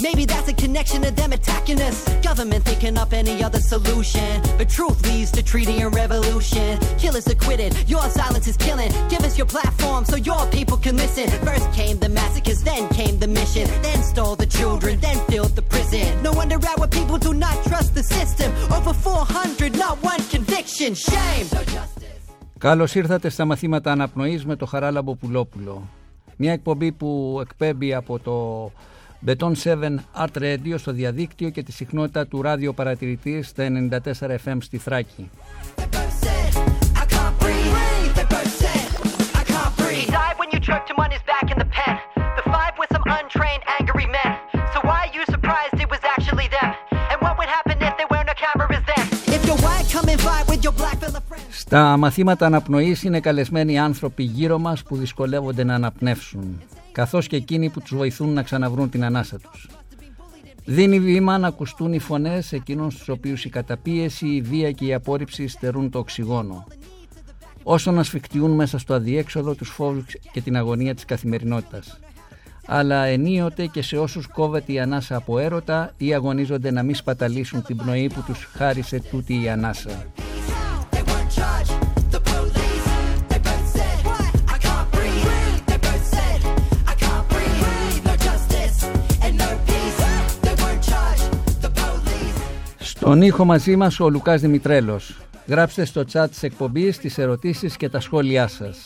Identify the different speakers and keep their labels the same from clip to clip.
Speaker 1: Maybe that's a connection to them attacking us. Government thinking up any other solution. But truth leads to treaty and revolution. Killers acquitted, your silence is killing. Give us your platform so your people can listen. First came the massacres, then came the mission. Then stole the children, then filled the prison. No wonder our people do not trust the system. Over 400, not one conviction. Shame.
Speaker 2: Καλώς ήρθατε στα μαθήματα αναπνοής με το Χαράλαμπο Πουλόπουλο. Μια εκπομπή που εκπέμπει από το Beton 7 Art Radio στο διαδίκτυο και τη συχνότητα του ράδιο παρατηρητή στα 94 FM στη Θράκη. Στα μαθήματα αναπνοής είναι καλεσμένοι άνθρωποι γύρω μας που δυσκολεύονται να αναπνεύσουν, καθώς και εκείνοι που τους βοηθούν να ξαναβρούν την ανάσα τους. Δίνει βήμα να ακουστούν οι φωνές εκείνων στους οποίους η καταπίεση, η βία και η απόρριψη στερούν το οξυγόνο. Όσο να σφιχτιούν μέσα στο αδιέξοδο τους φόβους και την αγωνία της καθημερινότητας. Αλλά ενίοτε και σε όσους κόβεται η ανάσα από έρωτα ή αγωνίζονται να μην σπαταλήσουν την πνοή που τους χάρισε τούτη η ανάσα. Στον ήχο μαζί μας ο Λουκάς Δημητρέλος. Γράψτε στο chat της εκπομπής τις ερωτήσεις και τα σχόλιά σας.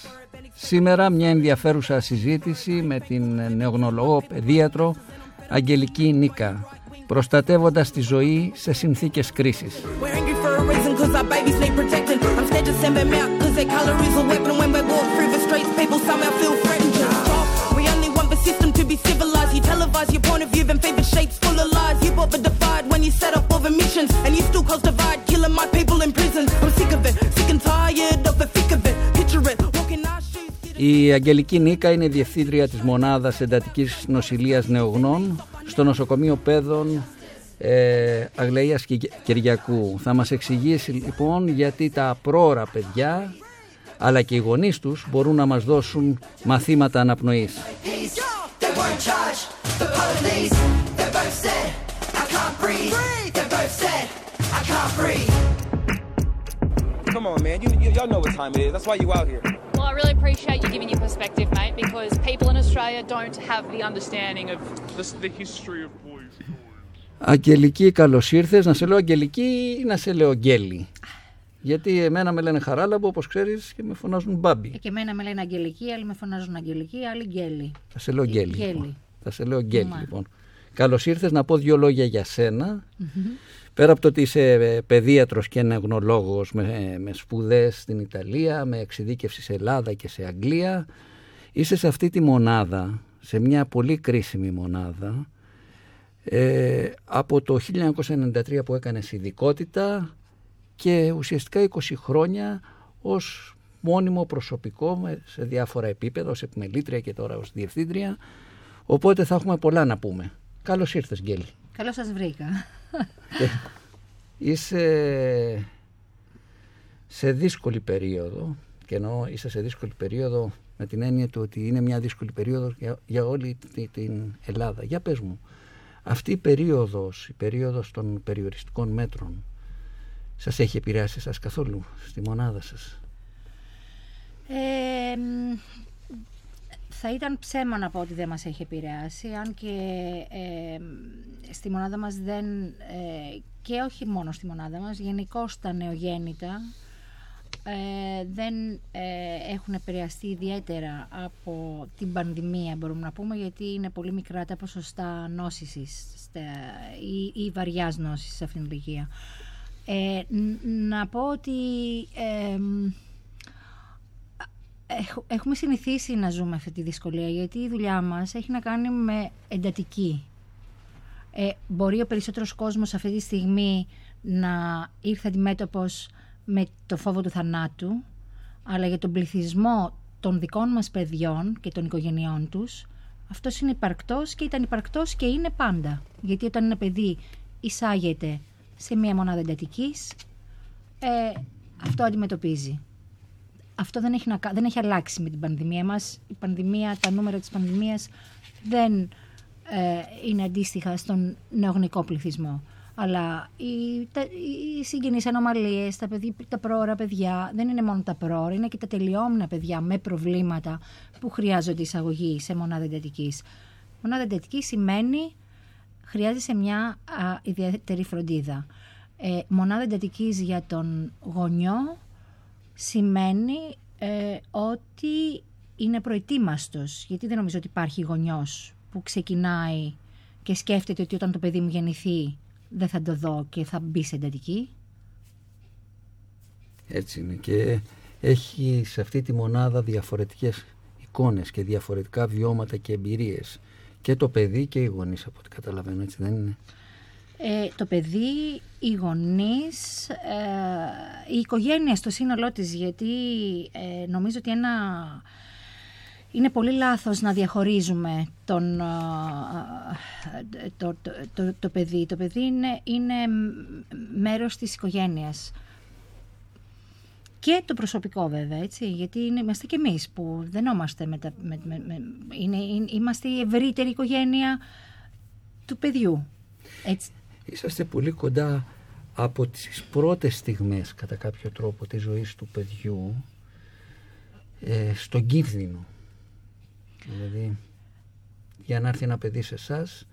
Speaker 2: Σήμερα μια ενδιαφέρουσα συζήτηση με την νεογνωλογό παιδίατρο Αγγελική Νίκα, προστατεύοντας τη ζωή σε συνθήκες κρίσης. Η Αγγελική Νίκα είναι διευθύντρια της μονάδας εντατικής νοσηλείας νεογνών στο νοσοκομείο Πέδων ε, Αγλαίας Κυριακού. Θα μας εξηγήσει λοιπόν γιατί τα πρόωρα παιδιά αλλά και οι γονείς τους μπορούν να μας δώσουν μαθήματα αναπνοής. Come on, man. You, you, y'all know what time it is. That's why you out here.
Speaker 3: Well, I really appreciate you giving your perspective, mate, because people in Australia don't have the understanding of the, the history of boys.
Speaker 2: Αγγελική, καλώς ήρθες. Να σε λέω Αγγελική ή να σε λέω Γκέλη. Γιατί εμένα με λένε Χαράλαμπο, όπως ξέρεις, και με φωνάζουν Μπάμπι.
Speaker 4: Ε, και εμένα με λένε Αγγελική, άλλοι με φωνάζουν Αγγελική, άλλοι Γκέλη.
Speaker 2: Θα σε λέω Γκέλη. Λοιπόν. Θα σε λέω Γκέλη, λοιπόν. Καλώς ήρθες να πω δύο λόγια για σένα. Mm-hmm. Πέρα από το ότι είσαι ε, παιδίατρος και νεογνολόγος με, με σπουδές στην Ιταλία, με εξειδίκευση σε Ελλάδα και σε Αγγλία, είσαι σε αυτή τη μονάδα, σε μια πολύ κρίσιμη μονάδα, ε, από το 1993 που έκανες ειδικότητα και ουσιαστικά 20 χρόνια ως μόνιμο προσωπικό σε διάφορα επίπεδα, ως επιμελήτρια και τώρα ως διευθύντρια. Οπότε θα έχουμε πολλά να πούμε. Καλώς ήρθες Γκέλη.
Speaker 4: Καλώς σας βρήκα.
Speaker 2: είσαι σε δύσκολη περίοδο και ενώ είσαι σε δύσκολη περίοδο με την έννοια του ότι είναι μια δύσκολη περίοδος για, όλη την Ελλάδα. Για πες μου, αυτή η περίοδος, η περίοδος των περιοριστικών μέτρων σας έχει επηρεάσει σας καθόλου στη μονάδα σας;
Speaker 4: Ε, θα ήταν ψέμα να πω ότι δεν μας έχει επηρεάσει, αν και ε, στη μονάδα μας δεν, ε, και όχι μόνο στη μονάδα μας, γενικώ τα νεογέννητα ε, δεν έχουν επηρεαστεί ιδιαίτερα από την πανδημία μπορούμε να πούμε γιατί είναι πολύ μικρά τα ποσοστά νόσησης ή, ή βαριάς νόσης σε αυτήν την ηλικία. να πω ότι έχουμε συνηθίσει να ζούμε αυτή τη δυσκολία γιατί η δουλειά μας έχει να κάνει με εντατική Ε, μπορεί ο περισσότερος κόσμος αυτή τη στιγμή να ήρθε αντιμέτωπος με το φόβο του θανάτου, αλλά για τον πληθυσμό των δικών μας παιδιών και των οικογενειών τους, αυτός είναι υπαρκτός και ήταν υπαρκτός και είναι πάντα. Γιατί όταν ένα παιδί εισάγεται σε μία μονάδα εντατικής, ε, αυτό αντιμετωπίζει. Αυτό δεν έχει, να, δεν έχει αλλάξει με την πανδημία μας. Η πανδημία, τα νούμερα της πανδημίας δεν ε, είναι αντίστοιχα στον νεογνικό πληθυσμό. Αλλά οι, τα, οι συγγενείς ανομαλίες, τα, παιδί, τα πρόωρα παιδιά, δεν είναι μόνο τα πρόωρα, είναι και τα τελειόμενα παιδιά με προβλήματα που χρειάζονται εισαγωγή σε μονάδα εντατικής. Μονάδα εντατικής σημαίνει χρειάζεσαι μια α, ιδιαίτερη φροντίδα. Ε, μονάδα εντατικής για τον γονιό σημαίνει ε, ότι είναι προετοίμαστος. Γιατί δεν νομίζω ότι υπάρχει γονιός που ξεκινάει και σκέφτεται ότι όταν το παιδί μου γεννηθεί δεν θα το δω και θα μπει σε εντατική.
Speaker 2: Έτσι είναι και έχει σε αυτή τη μονάδα διαφορετικές εικόνες και διαφορετικά βιώματα και εμπειρίες και το παιδί και οι γονείς από ό,τι καταλαβαίνω έτσι δεν είναι.
Speaker 4: Ε, το παιδί, οι γονείς, ε, η οικογένεια στο σύνολό της γιατί ε, νομίζω ότι ένα είναι πολύ λάθος να διαχωρίζουμε τον, το, το, το, το, παιδί. Το παιδί είναι, είναι μέρος της οικογένειας. Και το προσωπικό βέβαια, έτσι, γιατί είναι, είμαστε και εμείς που δεν είμαστε με τα, με, με, είναι, είμαστε η ευρύτερη οικογένεια του παιδιού. Έτσι.
Speaker 2: Είσαστε πολύ κοντά από τις πρώτες στιγμές κατά κάποιο τρόπο της ζωής του παιδιού ε, στον κίνδυνο. Δηλαδή, για να έρθει ένα παιδί σε εσάς,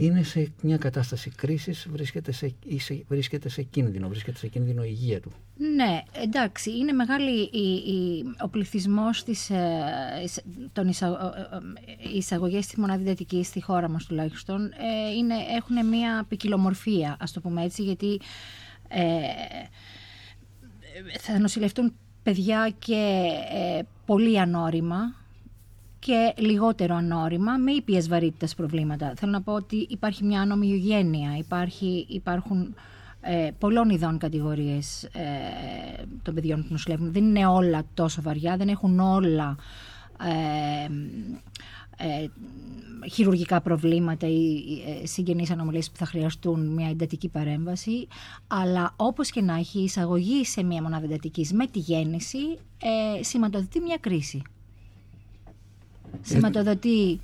Speaker 2: είναι σε μια κατάσταση κρίσης, βρίσκεται σε, βρίσκεται σε κίνδυνο, βρίσκεται σε κίνδυνο η υγεία του.
Speaker 4: Ναι, εντάξει, είναι μεγάλη η, ο πληθυσμός της, ε, των εισαγωγέ ε, ε, εισαγωγές της μοναδιδετικής στη χώρα μας τουλάχιστον ε, είναι, έχουν μια ποικιλομορφία, ας το πούμε έτσι, γιατί ε, θα νοσηλευτούν παιδιά και πολύ ανώριμα, και λιγότερο ανώριμα με ήπιες βαρύτητας προβλήματα. Θέλω να πω ότι υπάρχει μια ανομοιογένεια, υπάρχει, υπάρχουν ε, πολλών ειδών κατηγορίες ε, των παιδιών που νοσηλεύουν. Δεν είναι όλα τόσο βαριά, δεν έχουν όλα ε, ε, χειρουργικά προβλήματα ή ε, συγγενείς ανομαλίες που θα χρειαστούν μια εντατική παρέμβαση αλλά όπως και να έχει εισαγωγή σε μια μονάδα εντατικής με τη γέννηση ε, σηματοδοτεί μια κρίση σηματοδοτεί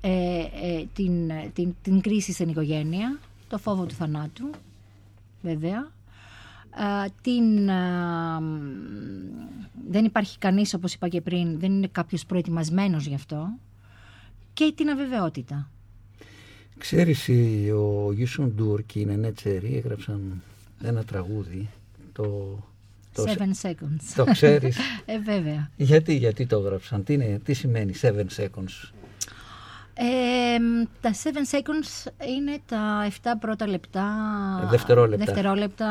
Speaker 4: ε, ε, την, την, την κρίση στην οικογένεια, το φόβο του θανάτου, βέβαια. την, δεν υπάρχει κανείς, όπως είπα και πριν, δεν είναι κάποιος προετοιμασμένος γι' αυτό. Και την αβεβαιότητα.
Speaker 2: Ξέρεις, ο Γιούσον Ντούρ και η Νενέ Τσέρι έγραψαν ένα τραγούδι, το
Speaker 4: Seven seconds.
Speaker 2: Το ξέρεις.
Speaker 4: ε, βέβαια.
Speaker 2: Γιατί, γιατί το έγραψαν, τι, είναι, τι σημαίνει seven seconds;
Speaker 4: Ε, τα 7 seconds είναι τα 7 πρώτα λεπτά,
Speaker 2: ε, δευτερόλεπτα,
Speaker 4: δευτερόλεπτα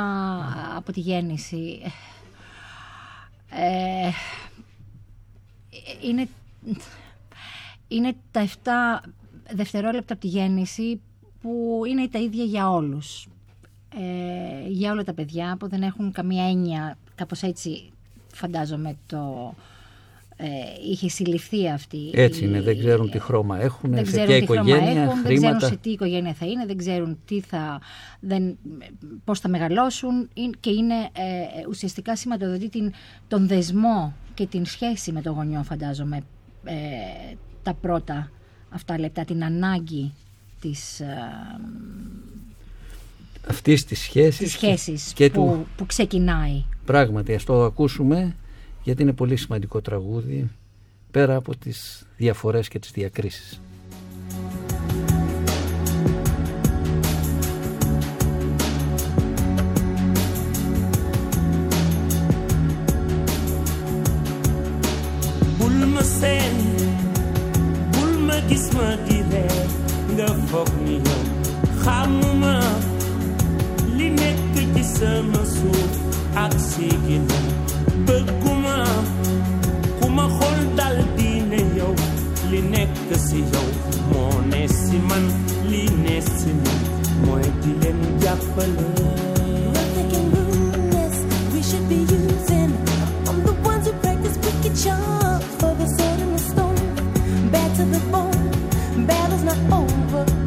Speaker 4: από τη γέννηση. Ε, είναι, είναι τα 7 δευτερόλεπτα από τη γέννηση που είναι τα ίδια για όλους. Ε, για όλα τα παιδιά που δεν έχουν καμία έννοια Κάπως έτσι φαντάζομαι το ε, είχε συλληφθεί αυτή.
Speaker 2: Έτσι είναι, δεν ξέρουν τι χρώμα έχουν,
Speaker 4: δεν
Speaker 2: σε ποια οικογένεια,
Speaker 4: έχουν, Δεν ξέρουν σε τι οικογένεια θα είναι, δεν ξέρουν τι θα, δεν, πώς θα μεγαλώσουν και είναι ε, ουσιαστικά σηματοδοτεί την, τον δεσμό και την σχέση με τον γονιό φαντάζομαι ε, τα πρώτα αυτά λεπτά, την ανάγκη της... Ε,
Speaker 2: αυτής της σχέσης,
Speaker 4: σχέσης και που, του... που ξεκινάει.
Speaker 2: Πράγματι, ας το ακούσουμε γιατί είναι πολύ σημαντικό τραγούδι πέρα από τις διαφορές και τις διακρίσεις.
Speaker 5: sama suuf ak sigil bëgguma ku ma xool dal diine yow for the sword and the stone, to the bone. Battle's not over.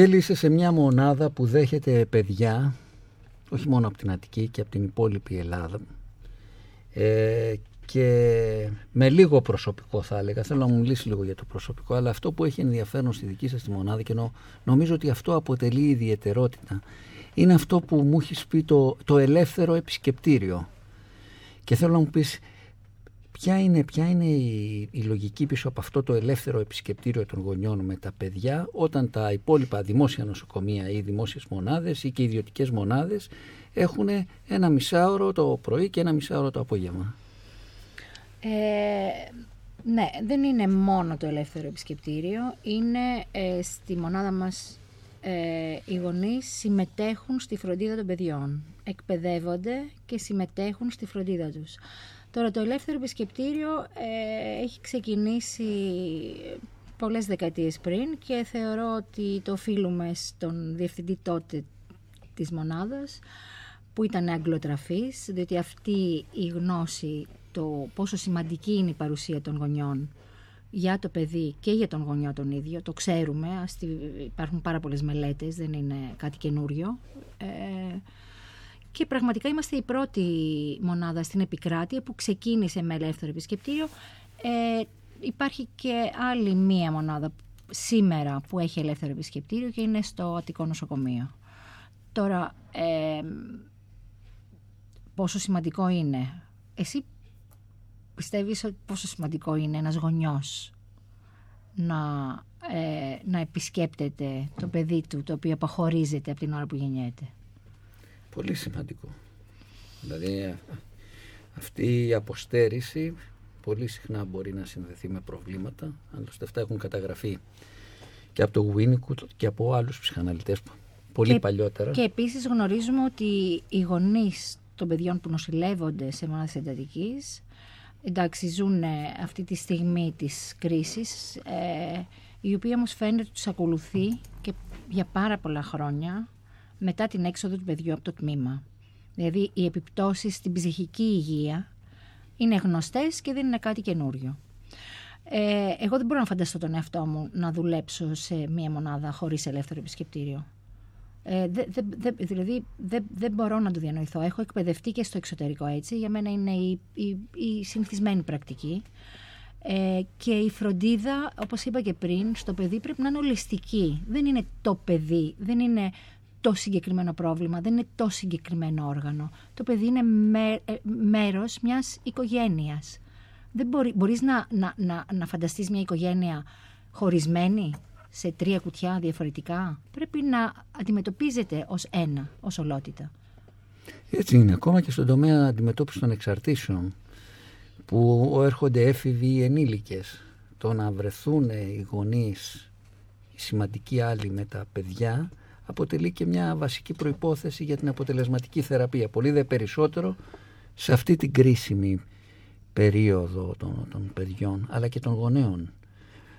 Speaker 2: Γέλη σε μια μονάδα που δέχεται παιδιά, όχι μόνο από την Αττική και από την υπόλοιπη Ελλάδα ε, και με λίγο προσωπικό θα έλεγα, θέλω να μου μιλήσει λίγο για το προσωπικό, αλλά αυτό που έχει ενδιαφέρον στη δική σας τη μονάδα και νομίζω ότι αυτό αποτελεί ιδιαιτερότητα, είναι αυτό που μου έχει πει το, το ελεύθερο επισκεπτήριο. Και θέλω να μου πεις Ποια είναι, ποια είναι η, η, λογική πίσω από αυτό το ελεύθερο επισκεπτήριο των γονιών με τα παιδιά όταν τα υπόλοιπα δημόσια νοσοκομεία ή δημόσιες μονάδες ή και ιδιωτικές μονάδες έχουν ένα μισάωρο το πρωί και ένα μισάωρο το απόγευμα;
Speaker 4: Ε, ναι, δεν είναι μόνο το ελεύθερο επισκεπτήριο. Είναι ε, στη μονάδα μας ε, οι γονείς συμμετέχουν στη φροντίδα των παιδιών. Εκπαιδεύονται και συμμετέχουν στη φροντίδα τους. Τώρα το ελεύθερο επισκεπτήριο ε, έχει ξεκινήσει πολλές δεκαετίες πριν και θεωρώ ότι το οφείλουμε στον διευθυντή τότε της μονάδας που ήταν αγγλοτραφής, διότι αυτή η γνώση, το πόσο σημαντική είναι η παρουσία των γονιών για το παιδί και για τον γονιό τον ίδιο, το ξέρουμε, υπάρχουν πάρα πολλές μελέτες, δεν είναι κάτι καινούριο. Ε, και πραγματικά είμαστε η πρώτη μονάδα στην επικράτεια που ξεκίνησε με ελεύθερο επισκεπτήριο. Ε, υπάρχει και άλλη μία μονάδα σήμερα που έχει ελεύθερο επισκεπτήριο και είναι στο Αττικό Νοσοκομείο. Τώρα, ε, πόσο σημαντικό είναι; Εσύ πιστεύεις πόσο σημαντικό είναι ένας γονιός να, ε, να επισκέπτεται το παιδί του το οποίο αποχωρίζεται από την ώρα που γεννιέται;
Speaker 2: Πολύ σημαντικό. Δηλαδή αυτή η αποστέρηση πολύ συχνά μπορεί να συνδεθεί με προβλήματα. Άλλωστε αυτά έχουν καταγραφεί και από το Winnicott και από άλλους ψυχαναλυτές πολύ παλιότερα.
Speaker 4: Και επίσης γνωρίζουμε ότι οι γονείς των παιδιών που νοσηλεύονται σε μονάδες εντατικής εντάξει ζουν αυτή τη στιγμή της κρίσης ε, η οποία όμως φαίνεται ότι τους ακολουθεί και για πάρα πολλά χρόνια μετά την έξοδο του παιδιού από το τμήμα. Δηλαδή οι επιπτώσεις στην ψυχική υγεία είναι γνωστές και δεν είναι κάτι καινούριο. Ε, εγώ δεν μπορώ να φανταστώ τον εαυτό μου να δουλέψω σε μία μονάδα χωρίς ελεύθερο επισκεπτήριο. Ε, δε, δε, δηλαδή δεν δε μπορώ να το διανοηθώ. Έχω εκπαιδευτεί και στο εξωτερικό έτσι. Για μένα είναι η, η, η συνηθισμένη πρακτική. Ε, και η φροντίδα, όπως είπα και πριν, στο παιδί πρέπει να είναι ολιστική. Δεν είναι το παιδί, δεν είναι το συγκεκριμένο πρόβλημα, δεν είναι το συγκεκριμένο όργανο. Το παιδί είναι με, ε, μέρος μιας οικογένειας. Δεν μπορεί, μπορείς να, να, να, να φανταστείς μια οικογένεια χωρισμένη σε τρία κουτιά διαφορετικά; Πρέπει να αντιμετωπίζεται ως ένα, ως ολότητα.
Speaker 2: Έτσι είναι. Ακόμα και στον τομέα αντιμετώπισης των εξαρτήσεων που έρχονται έφηβοι ή ενήλικες. Το να βρεθούν οι γονείς, οι σημαντικοί άλλοι με τα παιδιά αποτελεί και μια βασική προϋπόθεση για την αποτελεσματική θεραπεία. Πολύ δε περισσότερο σε αυτή την κρίσιμη περίοδο των, των παιδιών αλλά και των γονέων.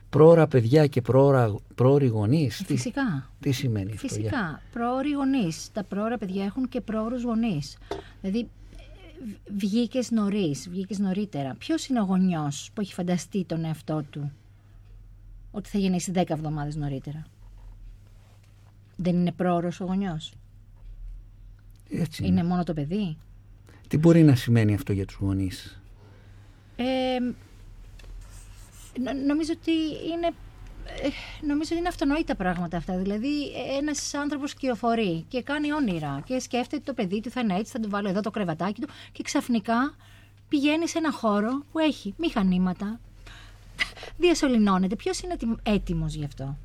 Speaker 2: Πρόωρα παιδιά και πρόωρα, πρόωροι γονείς.
Speaker 4: Φυσικά.
Speaker 2: Τι, τι σημαίνει
Speaker 4: αυτό. Φυσικά. Πρόωροι γονείς. Τα πρόωρα παιδιά έχουν και πρόωρους γονείς. Δηλαδή, βγήκες νωρίς, βγήκες νωρίτερα. Ποιος είναι ο γονιός που έχει φανταστεί τον εαυτό του ότι θα γεννήσει 10 εβδομάδες νωρίτερα; Δεν είναι πρόωρος ο γονιός.
Speaker 2: Έτσι
Speaker 4: είναι. είναι μόνο το παιδί.
Speaker 2: Τι μπορεί να σημαίνει αυτό για τους γονείς;
Speaker 4: Ε, νομίζω ότι είναι ε, νομίζω ότι είναι αυτονόητα πράγματα αυτά. Δηλαδή, ένας άνθρωπος κυοφορεί και κάνει όνειρα και σκέφτεται το παιδί του θα είναι έτσι, θα του βάλω εδώ το κρεβατάκι του και ξαφνικά πηγαίνει σε ένα χώρο που έχει μηχανήματα, διασωληνώνεται. Ποιος είναι έτοιμος γι' αυτό;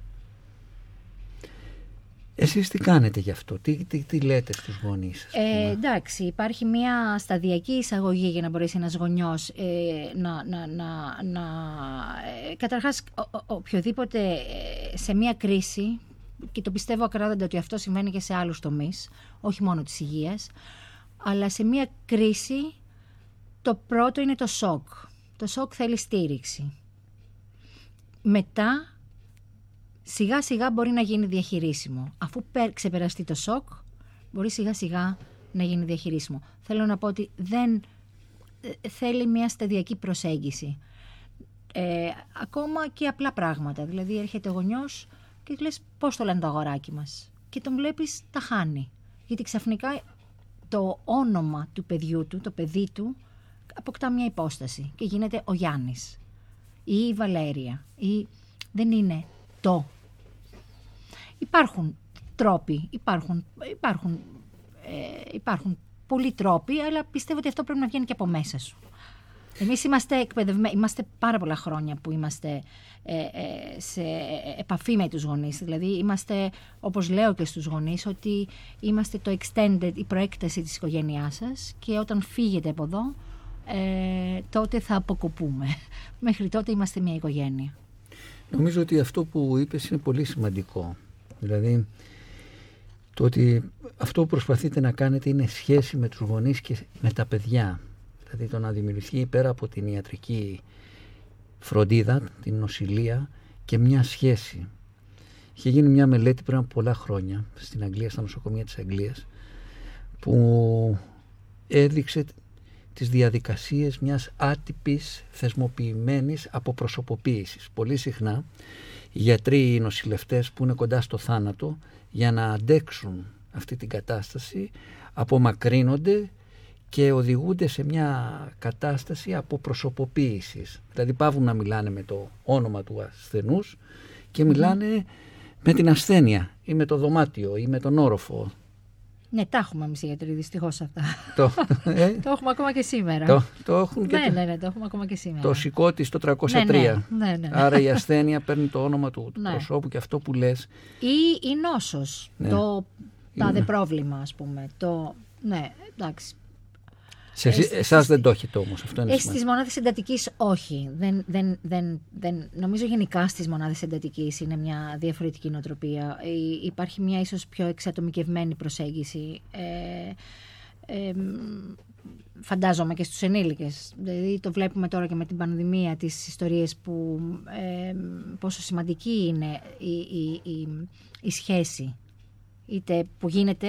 Speaker 2: Εσείς τι κάνετε γι' αυτό, τι, τι, τι λέτε στους γονείς σας.
Speaker 4: Ε, εντάξει, υπάρχει μια σταδιακή εισαγωγή για να μπορέσει ένας γονιός ε, να... να, να, να ε, καταρχάς, ο, οποιοδήποτε ε, σε μια κρίση, και το πιστεύω ακράδαντα ότι αυτό συμβαίνει και σε άλλους τομείς, όχι μόνο της υγείας, αλλά σε μια κρίση το πρώτο είναι το σοκ. Το σοκ θέλει στήριξη. Μετά σιγά σιγά μπορεί να γίνει διαχειρίσιμο. Αφού ξεπεραστεί το σοκ, μπορεί σιγά σιγά να γίνει διαχειρίσιμο. Θέλω να πω ότι δεν ε, θέλει μια σταδιακή προσέγγιση. Ε, ακόμα και απλά πράγματα. Δηλαδή έρχεται ο γονιός και του λες πώς το λένε το αγοράκι μας; Και τον βλέπεις τα χάνει. Γιατί ξαφνικά το όνομα του παιδιού του, το παιδί του, αποκτά μια υπόσταση και γίνεται ο Γιάννης ή η Βαλέρια ή δεν είναι το Υπάρχουν τρόποι, υπάρχουν, υπάρχουν, ε, υπάρχουν πολλοί τρόποι, αλλά πιστεύω ότι αυτό πρέπει να βγαίνει και από μέσα σου. Εμείς είμαστε εκπαιδευμένοι, είμαστε πάρα πολλά χρόνια που είμαστε ε, ε, σε επαφή με τους γονείς. Δηλαδή είμαστε, όπως λέω και στους γονείς, ότι είμαστε το extended, η προέκταση της οικογένειάς σας και όταν φύγετε από εδώ, ε, τότε θα αποκοπούμε. Μέχρι τότε είμαστε μια οικογένεια.
Speaker 2: Νομίζω ότι αυτό που είπες είναι πολύ σημαντικό. Δηλαδή, το ότι αυτό που προσπαθείτε να κάνετε είναι σχέση με τους γονείς και με τα παιδιά. Δηλαδή το να δημιουργηθεί πέρα από την ιατρική φροντίδα, την νοσηλεία και μια σχέση. Είχε γίνει μια μελέτη πριν από πολλά χρόνια στην Αγγλία, στα νοσοκομεία της Αγγλίας που έδειξε τις διαδικασίες μιας άτυπης θεσμοποιημένης αποπροσωποποίησης. Πολύ συχνά οι γιατροί οι νοσηλευτές που είναι κοντά στο θάνατο για να αντέξουν αυτή την κατάσταση απομακρύνονται και οδηγούνται σε μια κατάσταση αποπροσωποποίησης. Δηλαδή πάβουν να μιλάνε με το όνομα του ασθενούς και μιλάνε με την ασθένεια ή με το δωμάτιο ή με τον όροφο.
Speaker 4: Ναι, τα έχουμε εμείς οι γιατροί, δυστυχώς αυτά.
Speaker 2: Το, ε,
Speaker 4: το έχουμε ακόμα και σήμερα.
Speaker 2: το, το έχουν και
Speaker 4: ναι,
Speaker 2: το,
Speaker 4: ναι, ναι, το έχουμε ακόμα και σήμερα.
Speaker 2: το σηκώτη στο 303.
Speaker 4: Ναι, ναι, ναι, ναι.
Speaker 2: Άρα η ασθένεια παίρνει το όνομα του, του
Speaker 4: Ναι.
Speaker 2: προσώπου και αυτό που λες
Speaker 4: Ή η νόσος,
Speaker 2: Ναι.
Speaker 4: το τάδε πρόβλημα, ας πούμε. Το, ναι, εντάξει.
Speaker 2: Σε,
Speaker 4: Ε,
Speaker 2: εσάς δεν το έχετε όμως, αυτό είναι
Speaker 4: Ε,
Speaker 2: σημαντικό.
Speaker 4: στις μονάδες εντατικής όχι. Δεν, δεν, δεν, δεν, νομίζω γενικά στις μονάδες εντατικής είναι μια διαφορετική νοοτροπία. Ε, υπάρχει μια ίσως πιο εξατομικευμένη προσέγγιση. Ε, ε, μ, φαντάζομαι και στους ενήλικες. Δηλαδή το βλέπουμε τώρα και με την πανδημία τις ιστορίες που ε, πόσο σημαντική είναι η, η, η, η σχέση είτε που γίνεται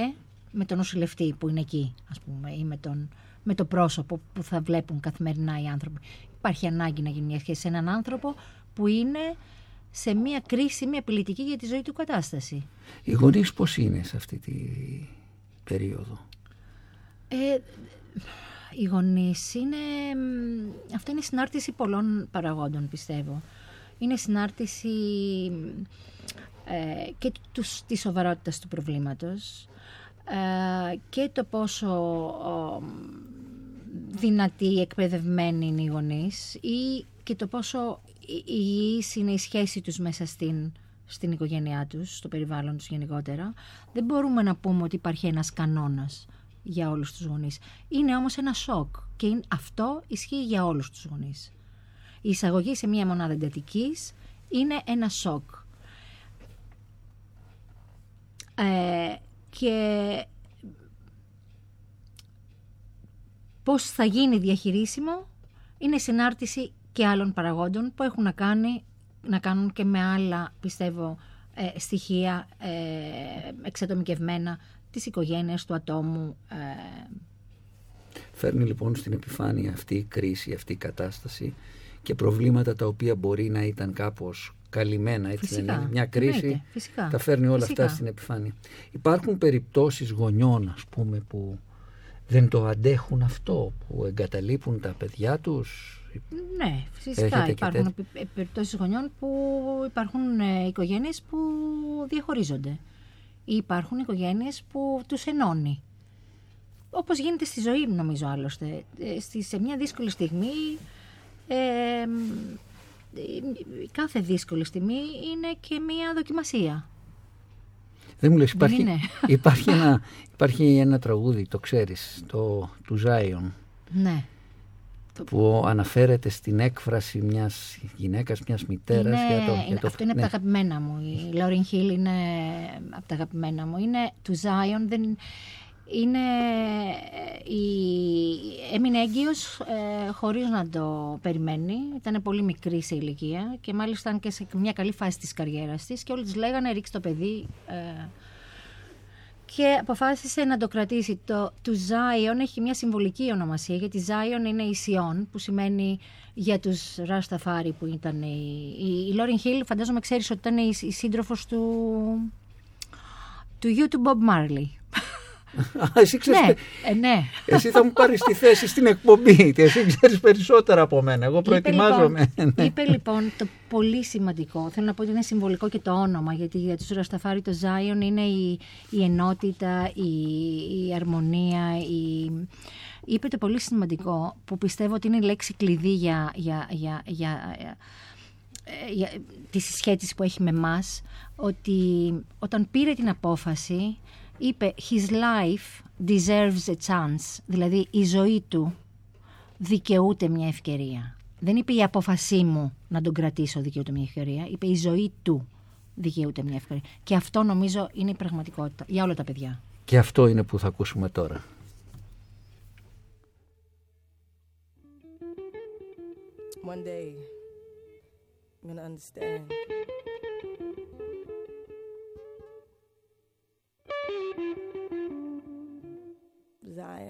Speaker 4: με τον νοσηλευτή που είναι εκεί ας πούμε ή με, τον, με το πρόσωπο που θα βλέπουν καθημερινά οι άνθρωποι. Υπάρχει ανάγκη να γίνει μια σχέση σε έναν άνθρωπο που είναι σε μια κρίσιμη απειλητική για τη ζωή του κατάσταση.
Speaker 2: Οι γονείς πώς είναι σε αυτή τη περίοδο;
Speaker 4: Ε, οι γονείς είναι... μ, Αυτό είναι συνάρτηση πολλών παραγόντων, πιστεύω. Είναι συνάρτηση ε, και τους, της σοβαρότητας του προβλήματος ε, και το πόσο ο, δυνατοί, εκπαιδευμένοι είναι οι γονείς ή και το πόσο ι- υγιής είναι η σχέση τους μέσα στην, στην οικογένειά τους, στο περιβάλλον τους γενικότερα. Δεν μπορούμε να πούμε ότι υπάρχει ένας κανόνας για όλους τους γονείς. Είναι όμως ένα σοκ και είναι- αυτό ισχύει για όλους τους γονείς. Η εισαγωγή σε μία μονάδα εντατικής είναι ένα σοκ. Ε, και πώς θα γίνει διαχειρίσιμο είναι συνάρτηση και άλλων παραγόντων που έχουν να, κάνει, να κάνουν και με άλλα, πιστεύω, ε, στοιχεία ε, εξατομικευμένα της οικογένειας, του ατόμου. Ε,
Speaker 2: Φέρνει λοιπόν στην επιφάνεια αυτή η κρίση, αυτή η κατάσταση και προβλήματα τα οποία μπορεί να ήταν κάπως καλυμμένα, έτσι δεν
Speaker 4: Φυσικά.
Speaker 2: είναι; Μια κρίση
Speaker 4: Εννοείται. Φυσικά.
Speaker 2: τα φέρνει όλα
Speaker 4: Φυσικά.
Speaker 2: αυτά στην επιφάνεια. Υπάρχουν περιπτώσεις γονιών, ας πούμε, που δεν το αντέχουν αυτό, που εγκαταλείπουν τα παιδιά τους;
Speaker 4: Ναι, φυσικά
Speaker 2: Έχετε και
Speaker 4: υπάρχουν
Speaker 2: τέτοια.
Speaker 4: επι- περιπτώσεις γονιών που υπάρχουν ε, οικογένειες που διαχωρίζονται. Ή υπάρχουν οικογένειες που τους ενώνει. Όπως γίνεται στη ζωή νομίζω άλλωστε. Ε, στη- σε μια δύσκολη στιγμή, ε, μ, ε, κάθε δύσκολη στιγμή είναι και μια δοκιμασία.
Speaker 2: Δεν μου λες,
Speaker 4: Δεν
Speaker 2: υπάρχει,
Speaker 4: είναι.
Speaker 2: υπάρχει, ένα, υπάρχει ένα τραγούδι, το ξέρεις, το, του Ζάιον,
Speaker 4: Ναι.
Speaker 2: που αναφέρεται στην έκφραση μιας γυναίκας, μιας μητέρας.
Speaker 4: Είναι-
Speaker 2: για το,
Speaker 4: είναι-
Speaker 2: για το,
Speaker 4: αυτό είναι από
Speaker 2: ναι.
Speaker 4: τα αγαπημένα μου. Η Lauren Hill είναι από τα αγαπημένα μου. Είναι του Zion. Δεν, είναι, ε, η, έμεινε έγκυος ε, χωρίς να το περιμένει. Ήταν πολύ μικρή σε ηλικία και μάλιστα ήταν και σε μια καλή φάση της καριέρας της και όλοι της λέγανε ρίξει το παιδί ε, και αποφάσισε να το κρατήσει. Το του Zion έχει μια συμβολική ονομασία γιατί Zion είναι η Σιών που σημαίνει για τους Ρασταφάρι που ήταν η, η, η Lauren Hill φαντάζομαι ξέρεις ότι ήταν η, η σύντροφος του του γιου του Bob Marley.
Speaker 2: Α, εσύ, ξέρεις,
Speaker 4: ναι, ε, ναι.
Speaker 2: εσύ θα μου πάρεις τη θέση στην εκπομπή. και Εσύ ξέρεις περισσότερα από μένα. Εγώ προετοιμάζομαι.
Speaker 4: Είπε λοιπόν,
Speaker 2: Ναι.
Speaker 4: είπε λοιπόν το πολύ σημαντικό, θέλω να πω ότι είναι συμβολικό και το όνομα, γιατί για τους Ρασταφάρι το Zion είναι η, η ενότητα, η, η αρμονία, η... είπε το πολύ σημαντικό που πιστεύω ότι είναι η λέξη κλειδί για, για, για, για, ε, για τη συσχέτιση που έχει με μας ότι όταν πήρε την απόφαση είπε «His life deserves a chance», δηλαδή η ζωή του δικαιούται μια ευκαιρία. Δεν είπε η απόφασή μου να τον κρατήσω δικαιούται μια ευκαιρία, είπε η ζωή του δικαιούται μια ευκαιρία. Και αυτό νομίζω είναι η πραγματικότητα για όλα τα παιδιά.
Speaker 2: Και αυτό είναι που θα ακούσουμε τώρα.
Speaker 6: One day, I'm gonna understand. zdaj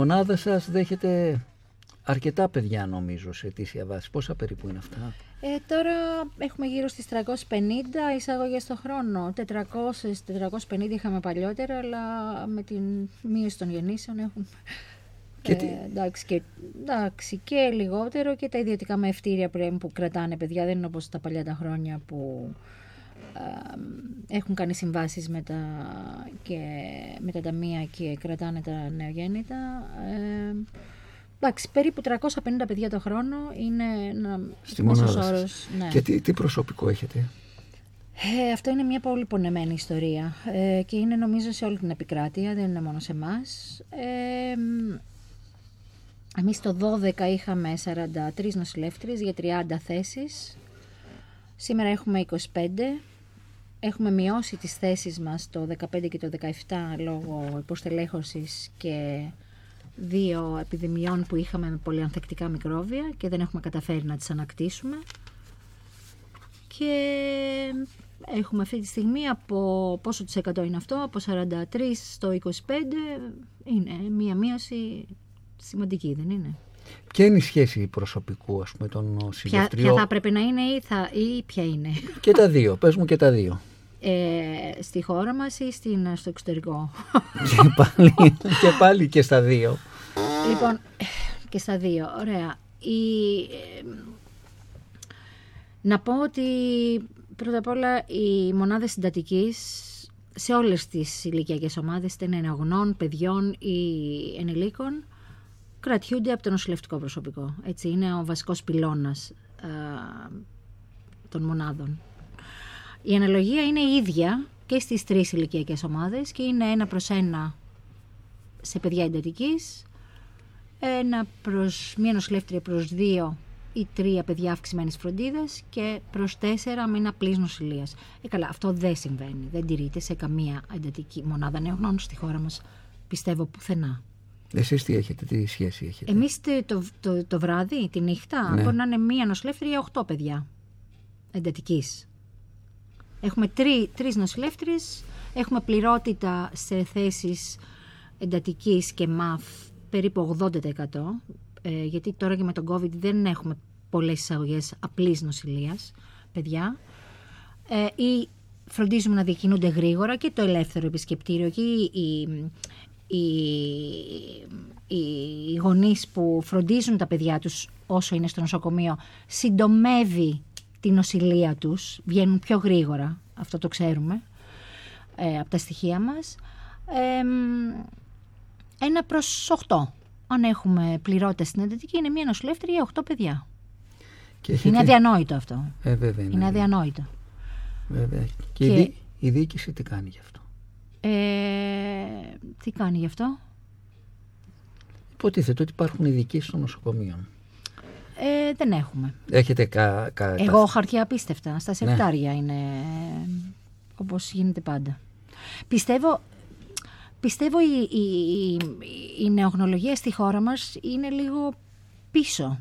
Speaker 6: μονάδα σας δέχεται αρκετά παιδιά νομίζω σε αιτήσια βάση. Πόσα περίπου είναι αυτά;
Speaker 4: Ε, τώρα έχουμε γύρω στις 350 εισαγωγές το χρόνο. 400-450 είχαμε παλιότερα, αλλά με την μείωση των γεννήσεων έχουν...
Speaker 6: Και τι-
Speaker 4: Ε, εντάξει, και, εντάξει, και λιγότερο και τα ιδιωτικά με ευτήρια πρέπει που κρατάνε παιδιά. Δεν είναι όπως τα παλιά τα χρόνια που ε, έχουν κάνει συμβάσεις με τα, και, με τα ταμεία και κρατάνε τα νεογέννητα. Ε, εντάξει, περίπου 350 παιδιά το χρόνο είναι ένα
Speaker 6: Στη
Speaker 4: μέσος
Speaker 6: μονάδα σας.
Speaker 4: όρος, ναι.
Speaker 6: Και τι, τι προσωπικό έχετε;
Speaker 4: Ε, αυτό είναι μια πολύ πονεμένη ιστορία ε, και είναι νομίζω σε όλη την επικράτεια, δεν είναι μόνο σε εμάς. Ε, μ, εμείς το 12 είχαμε 43 νοσηλεύτριες για 30 θέσεις. Σήμερα έχουμε 25. Έχουμε μειώσει τις θέσεις μας το 15 και το 17 λόγω υποστελέχωσης και δύο επιδημιών που είχαμε με πολυανθεκτικά μικρόβια και δεν έχουμε καταφέρει να τις ανακτήσουμε και έχουμε αυτή τη στιγμή από πόσο της εκατό είναι αυτό, από 43 στο 25 είναι μια μείωση σημαντική δεν είναι;
Speaker 6: Ποια είναι η σχέση προσωπικού ας πούμε των
Speaker 4: Ποια,
Speaker 6: συλλεκτριών.
Speaker 4: ποια θα έπρεπε να είναι ή, θα, ή ποια είναι;
Speaker 6: Και τα δύο. Πες μου και τα δύο.
Speaker 4: Ε, στη χώρα μας ή στην, στο εξωτερικό;
Speaker 2: και, πάλι, και πάλι και στα δύο.
Speaker 4: Λοιπόν, και στα δύο, ωραία. Η, ε, να πω ότι πρώτα απ' όλα οι μονάδες συντατικής σε όλες τις ηλικιακές ομάδες, είτε είναι εναγωνών, παιδιών ή ενηλίκων, κρατιούνται από το νοσηλευτικό προσωπικό. Έτσι, είναι ο βασικός πυλώνας α, των μονάδων. Η αναλογία είναι η ίδια και στις τρεις ηλικιακές ομάδες και είναι ένα προς ένα σε παιδιά εντατικής, ένα προς, μία νοσηλεύτρια προς δύο ή τρία παιδιά αυξημένης φροντίδας και προς τέσσερα με απλή νοσηλείας. Ε, καλά, αυτό δεν συμβαίνει. Δεν τηρείται σε καμία εντατική μονάδα νεογνών στη χώρα μας. Πιστεύω πουθενά.
Speaker 2: Εσείς τι έχετε, τι σχέση έχετε;
Speaker 4: Εμείς το, το, το, βράδυ, τη νύχτα,
Speaker 2: Ναι.
Speaker 4: μπορεί να είναι μία νοσηλεύτρια οχτώ παιδιά εντατικής. Έχουμε τρει, τρεις νοσηλεύτριες, έχουμε πληρότητα σε θέσεις εντατικής και ΜΑΦ περίπου 80%, ε, γιατί τώρα και με τον COVID δεν έχουμε πολλές εισαγωγές απλής νοσηλείας, παιδιά, ε, ή φροντίζουμε να διακινούνται γρήγορα και το ελεύθερο επισκεπτήριο και οι, οι, οι, οι γονείς που φροντίζουν τα παιδιά τους όσο είναι στο νοσοκομείο συντομεύει τη νοσηλεία τους, βγαίνουν πιο γρήγορα, αυτό το ξέρουμε ε, από τα στοιχεία μας. Ε, ένα προς 8. Αν έχουμε πληρότητα στην εντατική, είναι μία νοσηλεύτρια για 8 παιδιά.
Speaker 2: Και έχετε...
Speaker 4: Είναι αδιανόητο αυτό.
Speaker 2: Ε, βέβαια είναι.
Speaker 4: Είναι αδιανόητο.
Speaker 2: Βέβαια. Και,
Speaker 4: Και-
Speaker 2: Η, δι... η διοίκηση τι κάνει γι' αυτό;
Speaker 4: Ε, τι κάνει γι' αυτό;
Speaker 2: Υποτίθεται ότι υπάρχουν ειδικοί στο νοσοκομείο.
Speaker 4: Ε, δεν έχουμε.
Speaker 2: Έχετε κα, κα,
Speaker 4: Εγώ χαρτιά απίστευτα. Στα
Speaker 2: Ναι.
Speaker 4: σεπτάρια είναι ε, όπως γίνεται πάντα. Πιστεύω, πιστεύω η, η, η, η νεογνολογία στη χώρα μας είναι λίγο πίσω.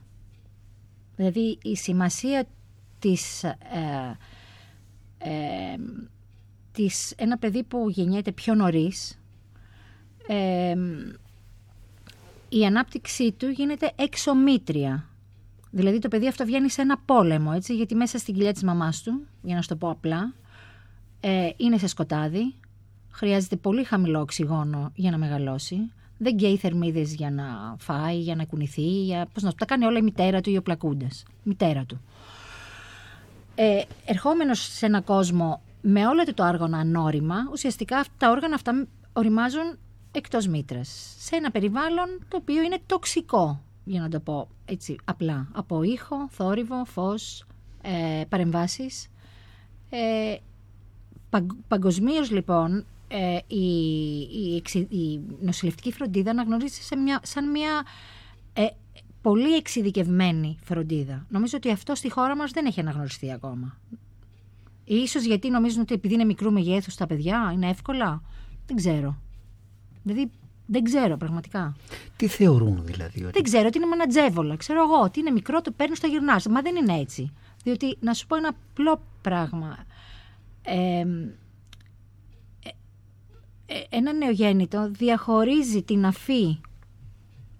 Speaker 4: Δηλαδή η σημασία της, ε, ε, της ένα παιδί που γεννιέται πιο νωρίς ε, η ανάπτυξή του γίνεται εξομήτρια. Δηλαδή το παιδί αυτό βγαίνει σε ένα πόλεμο, έτσι, γιατί μέσα στην κοιλιά της μαμάς του, για να σου το πω απλά, ε, είναι σε σκοτάδι, χρειάζεται πολύ χαμηλό οξυγόνο για να μεγαλώσει, δεν καίει θερμίδες για να φάει, για να κουνηθεί, για, πώς να, τα κάνει όλα η μητέρα του ή ο πλακούντας, μητέρα του. Ε, ερχόμενος σε ένα κόσμο με όλα του το άργονα ανώρημα, ουσιαστικά αυτά- τα όργανα αυτά οριμάζουν εκτός μήτρας. Σε ένα περιβάλλον το οποίο είναι τοξικό, για να το πω έτσι απλά. Από ήχο, θόρυβο, φως, ε, παρεμβάσεις. Ε, Παγκοσμίως λοιπόν ε, η, η, εξι- η νοσηλευτική φροντίδα αναγνωρίζεται σε μια, σαν μια ε, πολύ εξειδικευμένη φροντίδα. Νομίζω ότι αυτό στη χώρα μας δεν έχει αναγνωριστεί ακόμα. Ίσως γιατί νομίζουν ότι επειδή είναι μικρού μεγέθους τα παιδιά είναι εύκολα. Δεν ξέρω. Δηλαδή δεν ξέρω πραγματικά.
Speaker 2: Τι θεωρούν δηλαδή ότι
Speaker 4: Δεν ξέρω ότι είναι μανατζέβολα. Ξέρω εγώ ότι είναι μικρό, το παίρνεις στο γυρνάς. Μα δεν είναι έτσι. Διότι να σου πω ένα απλό πράγμα. Ε, ε, ε, ένα νεογέννητο διαχωρίζει την αφή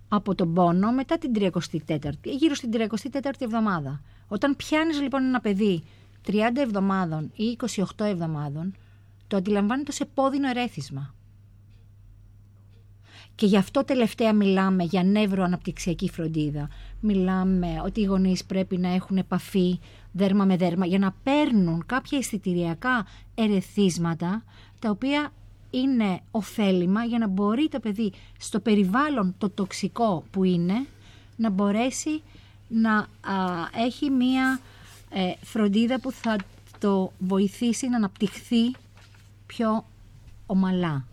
Speaker 4: από τον πόνο μετά την 34η, γύρω στην 34η εβδομάδα. Όταν πιάνεις λοιπόν ένα παιδί 30 εβδομάδων ή 28 εβδομάδων, το αντιλαμβάνεται σε πόδινο ερέθισμα. Και γι' αυτό τελευταία μιλάμε για νευροαναπτυξιακή φροντίδα. Μιλάμε ότι οι γονείς πρέπει να έχουν επαφή δέρμα με δέρμα για να παίρνουν κάποια αισθητηριακά ερεθίσματα τα οποία είναι ωφέλιμα για να μπορεί το παιδί στο περιβάλλον το τοξικό που είναι να μπορέσει να α, έχει μία ε, φροντίδα που θα το βοηθήσει να αναπτυχθεί πιο ομαλά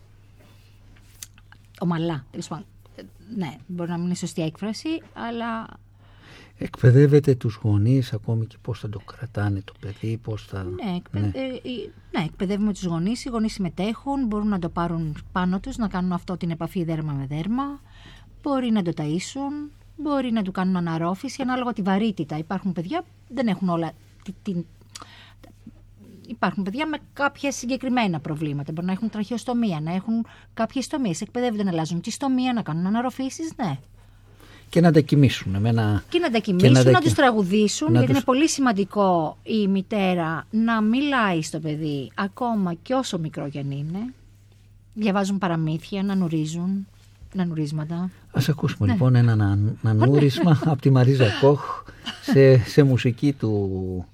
Speaker 4: ομαλά. τέλος πάντων. Ε, Ναι, μπορεί να μην είναι σωστή έκφραση, αλλά
Speaker 2: εκπαιδεύετε τους γονείς ακόμη και πώς θα το κρατάνε το παιδί, πώς θα...
Speaker 4: ναι, εκπαιδε... ναι. ναι, εκπαιδεύουμε τους γονείς, οι γονείς συμμετέχουν, μπορούν να το πάρουν πάνω τους, να κάνουν αυτό την επαφή δέρμα με δέρμα, μπορεί να το ταΐσουν, μπορεί να του κάνουν αναρρόφηση, ανάλογα τη βαρύτητα. Υπάρχουν παιδιά που δεν έχουν όλα τη- την... Υπάρχουν παιδιά με κάποια συγκεκριμένα προβλήματα. Μπορεί να έχουν τραχιοστομία, να έχουν κάποιε τομίε. Εκπαιδεύονται να αλλάζουν τη στομία, να κάνουν αναρροφήσεις, ναι.
Speaker 7: και να τα κοιμήσουν. Με ένα...
Speaker 4: Και να τα κοιμήσουν,
Speaker 7: τα
Speaker 4: να,
Speaker 7: κι-
Speaker 4: τους τραγουδήσουν,
Speaker 7: να
Speaker 4: γιατί
Speaker 7: τους-
Speaker 4: είναι πολύ σημαντικό η μητέρα να μιλάει στο παιδί, ακόμα και όσο μικρό κι αν είναι. Διαβάζουν παραμύθια, να νουρίζουν, να νουρίσματα.
Speaker 7: Ας ακούσουμε
Speaker 4: Ναι.
Speaker 7: λοιπόν ένα να- νανούρισμα από τη Μαρίζα Κόχ σε, σε μουσική του,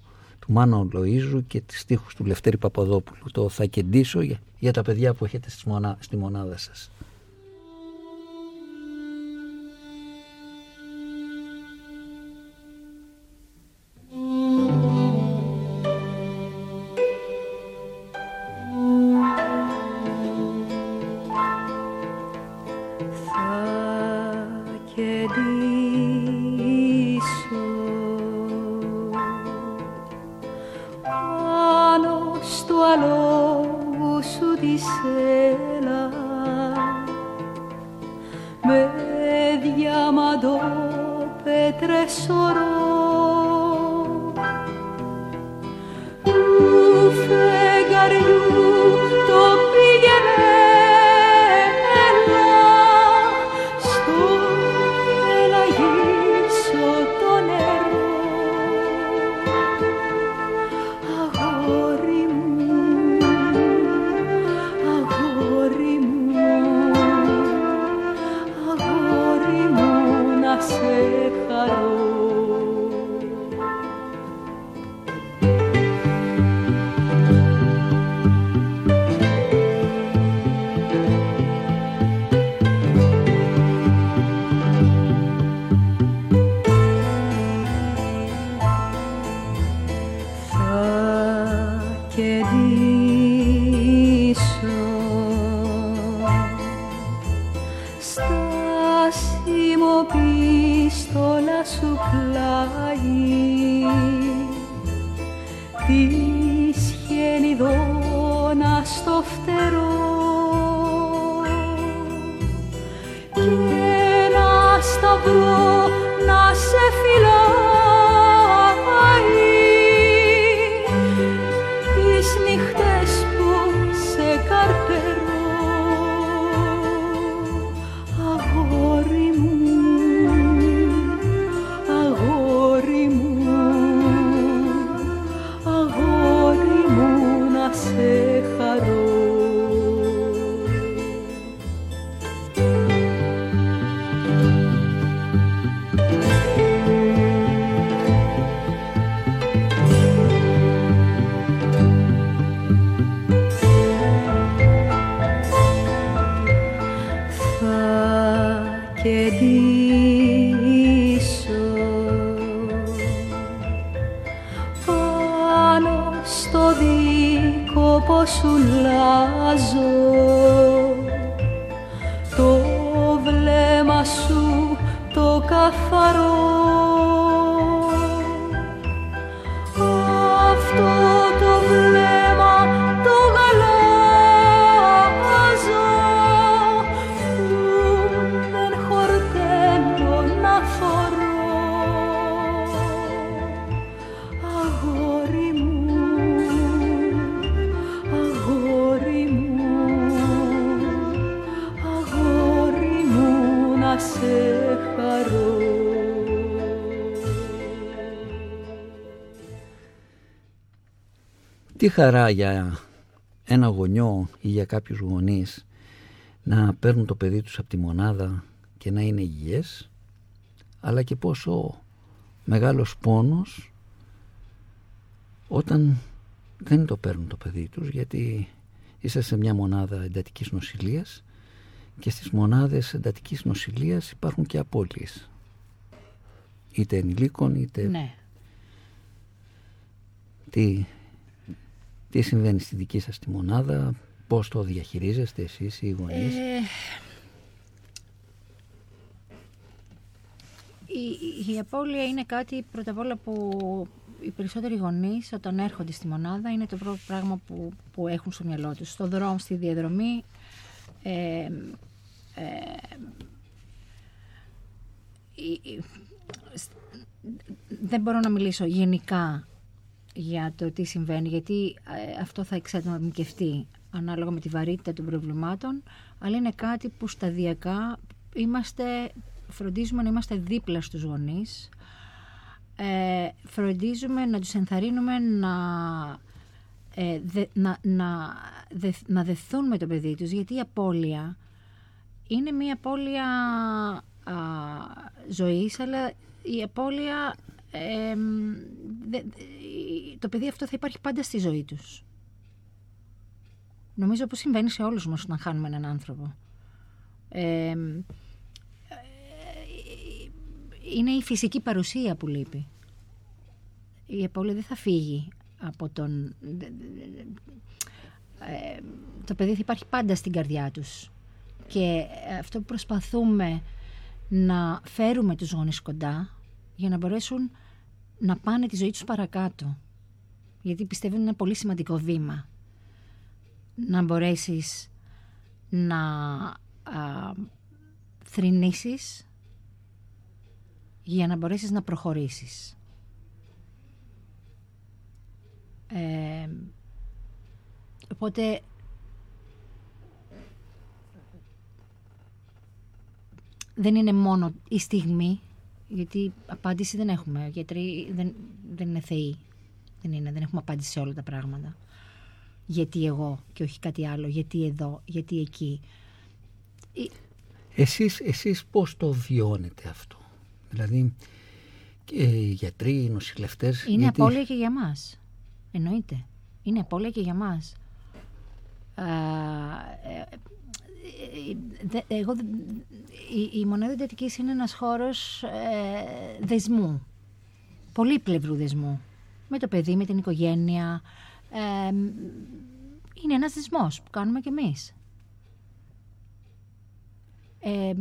Speaker 7: του Μάνο Λοΐζου και τις στίχους του Λευτέρη Παπαδόπουλου. Το θα κεντήσω για, για τα παιδιά που έχετε στη, μονά, στη μονάδα σας. Τι χαρά για ένα γονιό ή για κάποιους γονείς να παίρνουν το παιδί τους από τη μονάδα και να είναι υγιές αλλά και πόσο μεγάλος πόνος όταν δεν το παίρνουν το παιδί τους γιατί είσαι σε μια μονάδα εντατικής νοσηλείας και στις μονάδες εντατικής νοσηλείας υπάρχουν και απώλειες είτε ενηλίκων είτε
Speaker 4: Ναι.
Speaker 7: τι, τι συμβαίνει στη δική σας τη μονάδα, πώς το διαχειρίζεστε εσείς οι γονείς;
Speaker 4: Ε, η, η απώλεια είναι κάτι πρώτα απ' όλα που οι περισσότεροι γονείς όταν έρχονται στη μονάδα είναι το πρώτο πράγμα που, που έχουν στο μυαλό τους. Στο δρόμο, στη διαδρομή ε, ε, η- η- σ- δεν μπορώ να μιλήσω γενικά για το τι συμβαίνει, γιατί ε, αυτό θα εξατομικευτεί ανάλογα με τη βαρύτητα των προβλημάτων, αλλά είναι κάτι που σταδιακά είμαστε φροντίζουμε να είμαστε δίπλα στους γονείς, ε, φροντίζουμε να τους ενθαρρύνουμε να, ε, δε, να, να, δε, να δεθούν με το παιδί τους, γιατί η απώλεια είναι μια απώλεια α, ζωής, αλλά η απώλεια, ε, δε, το παιδί αυτό θα υπάρχει πάντα στη ζωή τους. Νομίζω πως συμβαίνει σε όλους μας να χάνουμε έναν άνθρωπο. Ε, είναι η φυσική παρουσία που λείπει. Η απώλεια δεν θα φύγει από τον... Ε, το παιδί θα υπάρχει πάντα στην καρδιά τους. Και αυτό που προσπαθούμε να φέρουμε τους γονείς κοντά για να μπορέσουν να πάνε τη ζωή τους παρακάτω. Γιατί πιστεύω είναι ένα πολύ σημαντικό βήμα. Να μπορέσεις να α, θρηνήσεις για να μπορέσεις να προχωρήσεις. Ε, οπότε δεν είναι μόνο η στιγμή, γιατί απάντηση δεν έχουμε. Γιατροί δεν, δεν είναι θεοί. Δεν, είναι, δεν έχουμε απάντηση σε όλα τα πράγματα. Γιατί εγώ και όχι κάτι άλλο, γιατί εδώ, γιατί εκεί.
Speaker 2: Εσείς, εσείς πώς το βιώνετε αυτό; Δηλαδή, και οι γιατροί, οι νοσηλευτές...
Speaker 4: Είναι γιατί... απώλεια και για μας. Εννοείται. Είναι απώλεια και για μας. Ε, ε, εγώ, η, η μονάδα εντατικής είναι ένας χώρος ε, δεσμού. Πολύπλευρου δεσμού. Με το παιδί, με την οικογένεια. Ε, είναι ένας δεσμός που κάνουμε κι εμείς. Ε,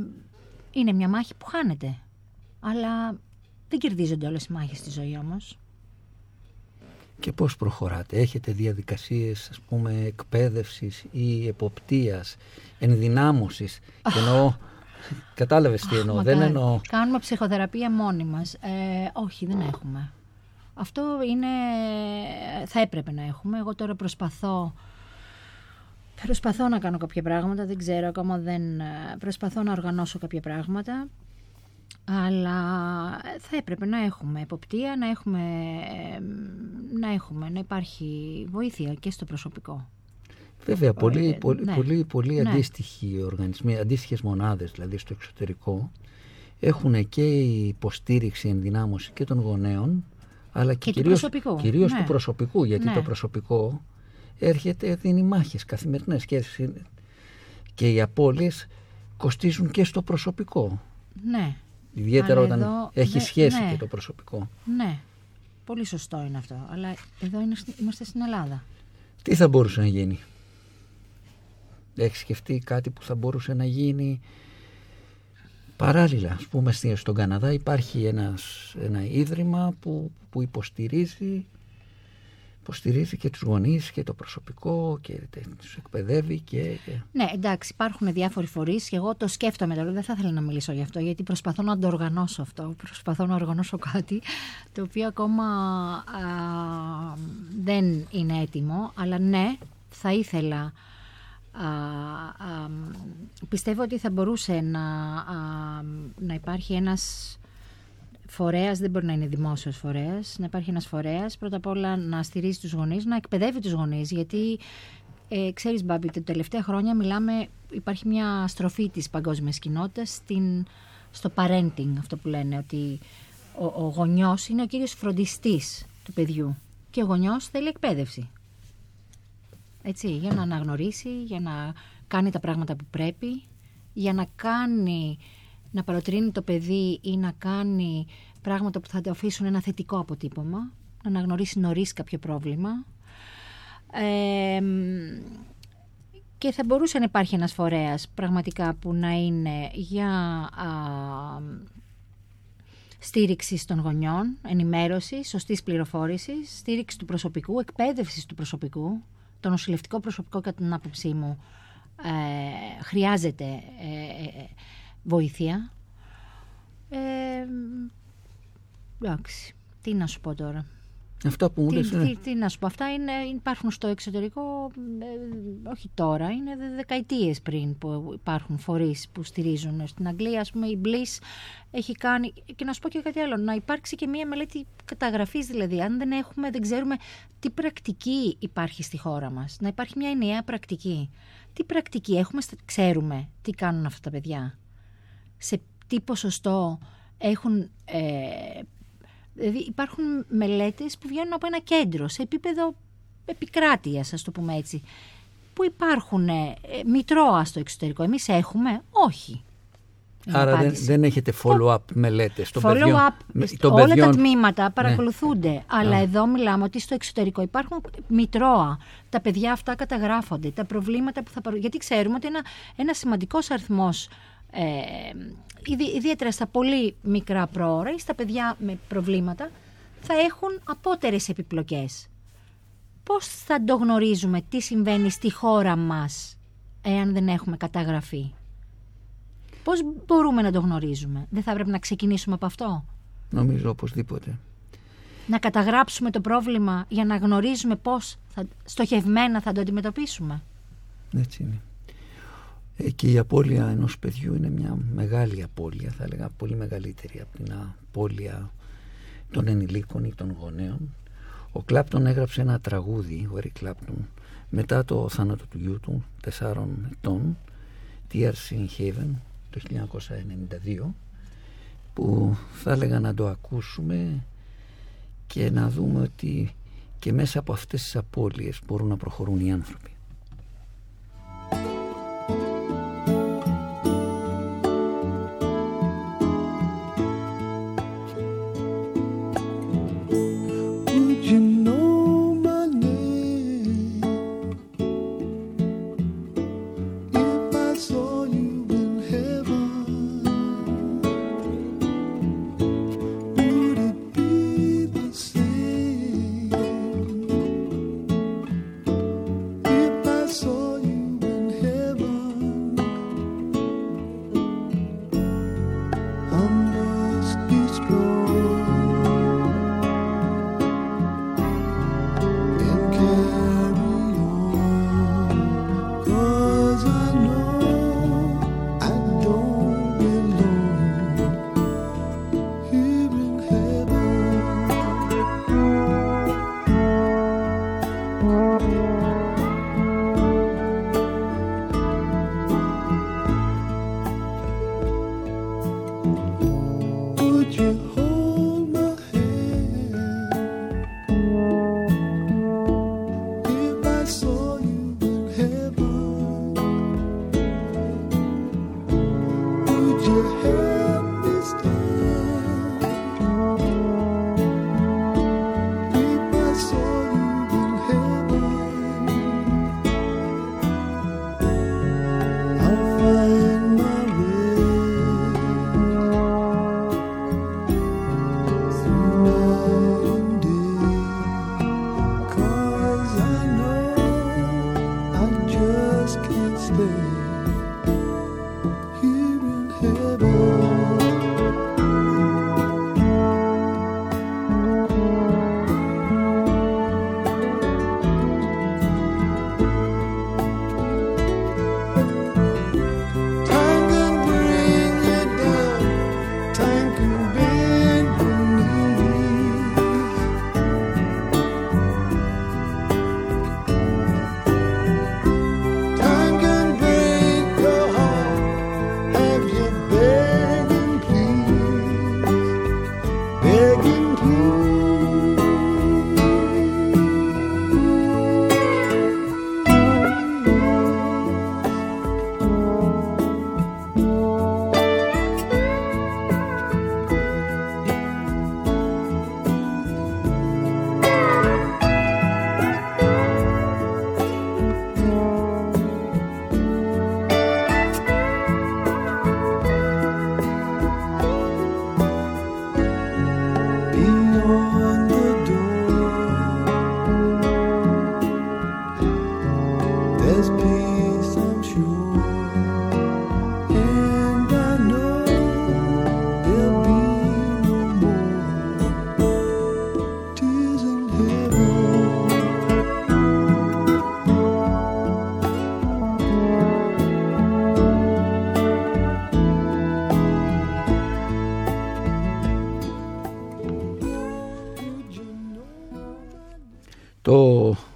Speaker 4: είναι μια μάχη που χάνεται. Αλλά δεν κερδίζονται όλες οι μάχες στη ζωή όμως.
Speaker 2: Και πώς προχωράτε, έχετε διαδικασίες ας πούμε εκπαίδευσης ή εποπτείας, ενδυνάμωσης; Και εννοώ, κατάλαβες τι εννοώ, δεν εννοώ...
Speaker 4: Κάνουμε ψυχοθεραπεία μόνοι μας, ε, όχι δεν έχουμε. Αυτό είναι, θα έπρεπε να έχουμε, εγώ τώρα προσπαθώ Προσπαθώ να κάνω κάποια πράγματα, δεν ξέρω, ακόμα δεν... Ε, προσπαθώ να οργανώσω κάποια πράγματα. Αλλά θα έπρεπε να έχουμε εποπτεία, να έχουμε, να έχουμε, να υπάρχει βοήθεια και στο προσωπικό.
Speaker 2: Βέβαια, πολύ, ε, πολύ, ναι. πολύ, πολύ ναι. αντίστοιχοι οργανισμοί, αντίστοιχες μονάδες δηλαδή στο εξωτερικό, έχουν και η υποστήριξη, ενδυνάμωση και των γονέων, αλλά και, και κυρίως, του προσωπικού. Κυρίως ναι. του προσωπικού, γιατί ναι. το προσωπικό έρχεται, δίνει μάχες καθημερινές και, και οι απώλειες κοστίζουν και στο προσωπικό.
Speaker 4: Ναι.
Speaker 2: Ιδιαίτερα όταν έχει σχέση ναι. και το προσωπικό.
Speaker 4: Ναι, πολύ σωστό είναι αυτό. Αλλά εδώ είμαστε στην Ελλάδα.
Speaker 2: Τι θα μπορούσε να γίνει; Έχεις σκεφτεί κάτι που θα μπορούσε να γίνει; Παράλληλα. Ας πούμε στον Καναδά υπάρχει ένας, ένα ίδρυμα που, που υποστηρίζει υποστηρίζει και τους γονείς και το προσωπικό και τους εκπαιδεύει και...
Speaker 4: Ναι, εντάξει, υπάρχουν διάφοροι φορείς και εγώ το σκέφτομαι τώρα, δεν θα ήθελα να μιλήσω γι' αυτό γιατί προσπαθώ να το οργανώσω αυτό, προσπαθώ να οργανώσω κάτι το οποίο ακόμα δεν είναι έτοιμο, αλλά ναι, θα ήθελα... Α, πιστεύω ότι θα μπορούσε να, να υπάρχει ένας φορέας, δεν μπορεί να είναι δημόσιος φορέας, να υπάρχει ένας φορέας, πρώτα απ' όλα να στηρίζει τους γονείς, να εκπαιδεύει τους γονείς, γιατί ε, ξέρεις Μπάμπη, τα τελευταία χρόνια μιλάμε, υπάρχει μια στροφή της παγκόσμιας κοινότητας στην, στο parenting, αυτό που λένε, ότι ο, ο γονιός είναι ο κύριος φροντιστής του παιδιού και ο γονιός θέλει εκπαίδευση. Έτσι, για να αναγνωρίσει, για να κάνει τα πράγματα που πρέπει, για να κάνει να παροτρύνει το παιδί ή να κάνει πράγματα που θα το αφήσουν ένα θετικό αποτύπωμα, να αναγνωρίσει νωρίς κάποιο πρόβλημα. και θα μπορούσε να υπάρχει ένας φορέας πραγματικά που να είναι για α, στήριξη των γονιών, ενημέρωση, σωστής πληροφόρησης, στήριξη του προσωπικού, εκπαίδευση του προσωπικού. Το νοσηλευτικό προσωπικό κατά την άποψή μου ε, χρειάζεται ε, ε, βοήθεια. Ε, εντάξει, τι να σου πω τώρα.
Speaker 2: Αυτά που μου
Speaker 4: Τι,
Speaker 2: λες,
Speaker 4: τι,
Speaker 2: ναι.
Speaker 4: τι να σου πω, αυτά είναι, υπάρχουν στο εξωτερικό, ε, όχι τώρα, είναι δε- δεκαετίες πριν που υπάρχουν φορείς που στηρίζουν. Στην Αγγλία, ας πούμε, η Bliss έχει κάνει, και να σου πω και κάτι άλλο, να υπάρξει και μία μελέτη καταγραφής δηλαδή, αν δεν έχουμε, δεν ξέρουμε τι πρακτική υπάρχει στη χώρα μας, να υπάρχει μια ενιαία πρακτική. Τι πρακτική έχουμε, στα- ξέρουμε τι κάνουν αυτά τα παιδιά, σε τι ποσοστό έχουν ε, Δηλαδή υπάρχουν μελέτες που βγαίνουν από ένα κέντρο σε επίπεδο επικράτειας, ας το πούμε έτσι. Που υπάρχουν ε, ε, μητρώα στο εξωτερικό. Εμείς έχουμε, όχι. Είναι η
Speaker 2: Άρα δεν,
Speaker 4: απάντηση.
Speaker 2: δεν έχετε follow-up μελέτες των παιδιών.
Speaker 4: Follow-up,
Speaker 2: με-
Speaker 4: στ-
Speaker 2: των
Speaker 4: όλα
Speaker 2: παιδιών. Ναι.
Speaker 4: τα τμήματα παρακολουθούνται. Αλλά εδώ μιλάμε ότι στο εξωτερικό υπάρχουν μητρώα. Τα παιδιά αυτά καταγράφονται. Τα προβλήματα που θα παρου... Γιατί ξέρουμε ότι ένα, ένας σημαντικός αριθμός ε, ιδι- ιδιαίτερα στα πολύ μικρά πρόωρα ή στα παιδιά με προβλήματα θα έχουν απότερες επιπλοκές. Πώς θα το γνωρίζουμε τι συμβαίνει στη χώρα μας εάν δεν έχουμε καταγραφεί; Πώς μπορούμε να το γνωρίζουμε; Δεν θα πρέπει να ξεκινήσουμε από αυτό;
Speaker 2: Νομίζω οπωσδήποτε.
Speaker 4: Να καταγράψουμε το πρόβλημα για να γνωρίζουμε πώς θα, στοχευμένα θα το αντιμετωπίσουμε;
Speaker 2: Έτσι είναι. Ε, και η απώλεια ενός παιδιού είναι μια μεγάλη απώλεια, θα έλεγα πολύ μεγαλύτερη από την απώλεια των ενηλίκων ή των γονέων. Ο Κλάπτον έγραψε ένα τραγούδι, ο Eric Clapton, μετά το θάνατο του γιού του, τεσσάρων ετών, Tears in Heaven, το 1992, που θα έλεγα να το ακούσουμε και να δούμε ότι και μέσα από αυτές τις απώλειες μπορούν να προχωρούν οι άνθρωποι.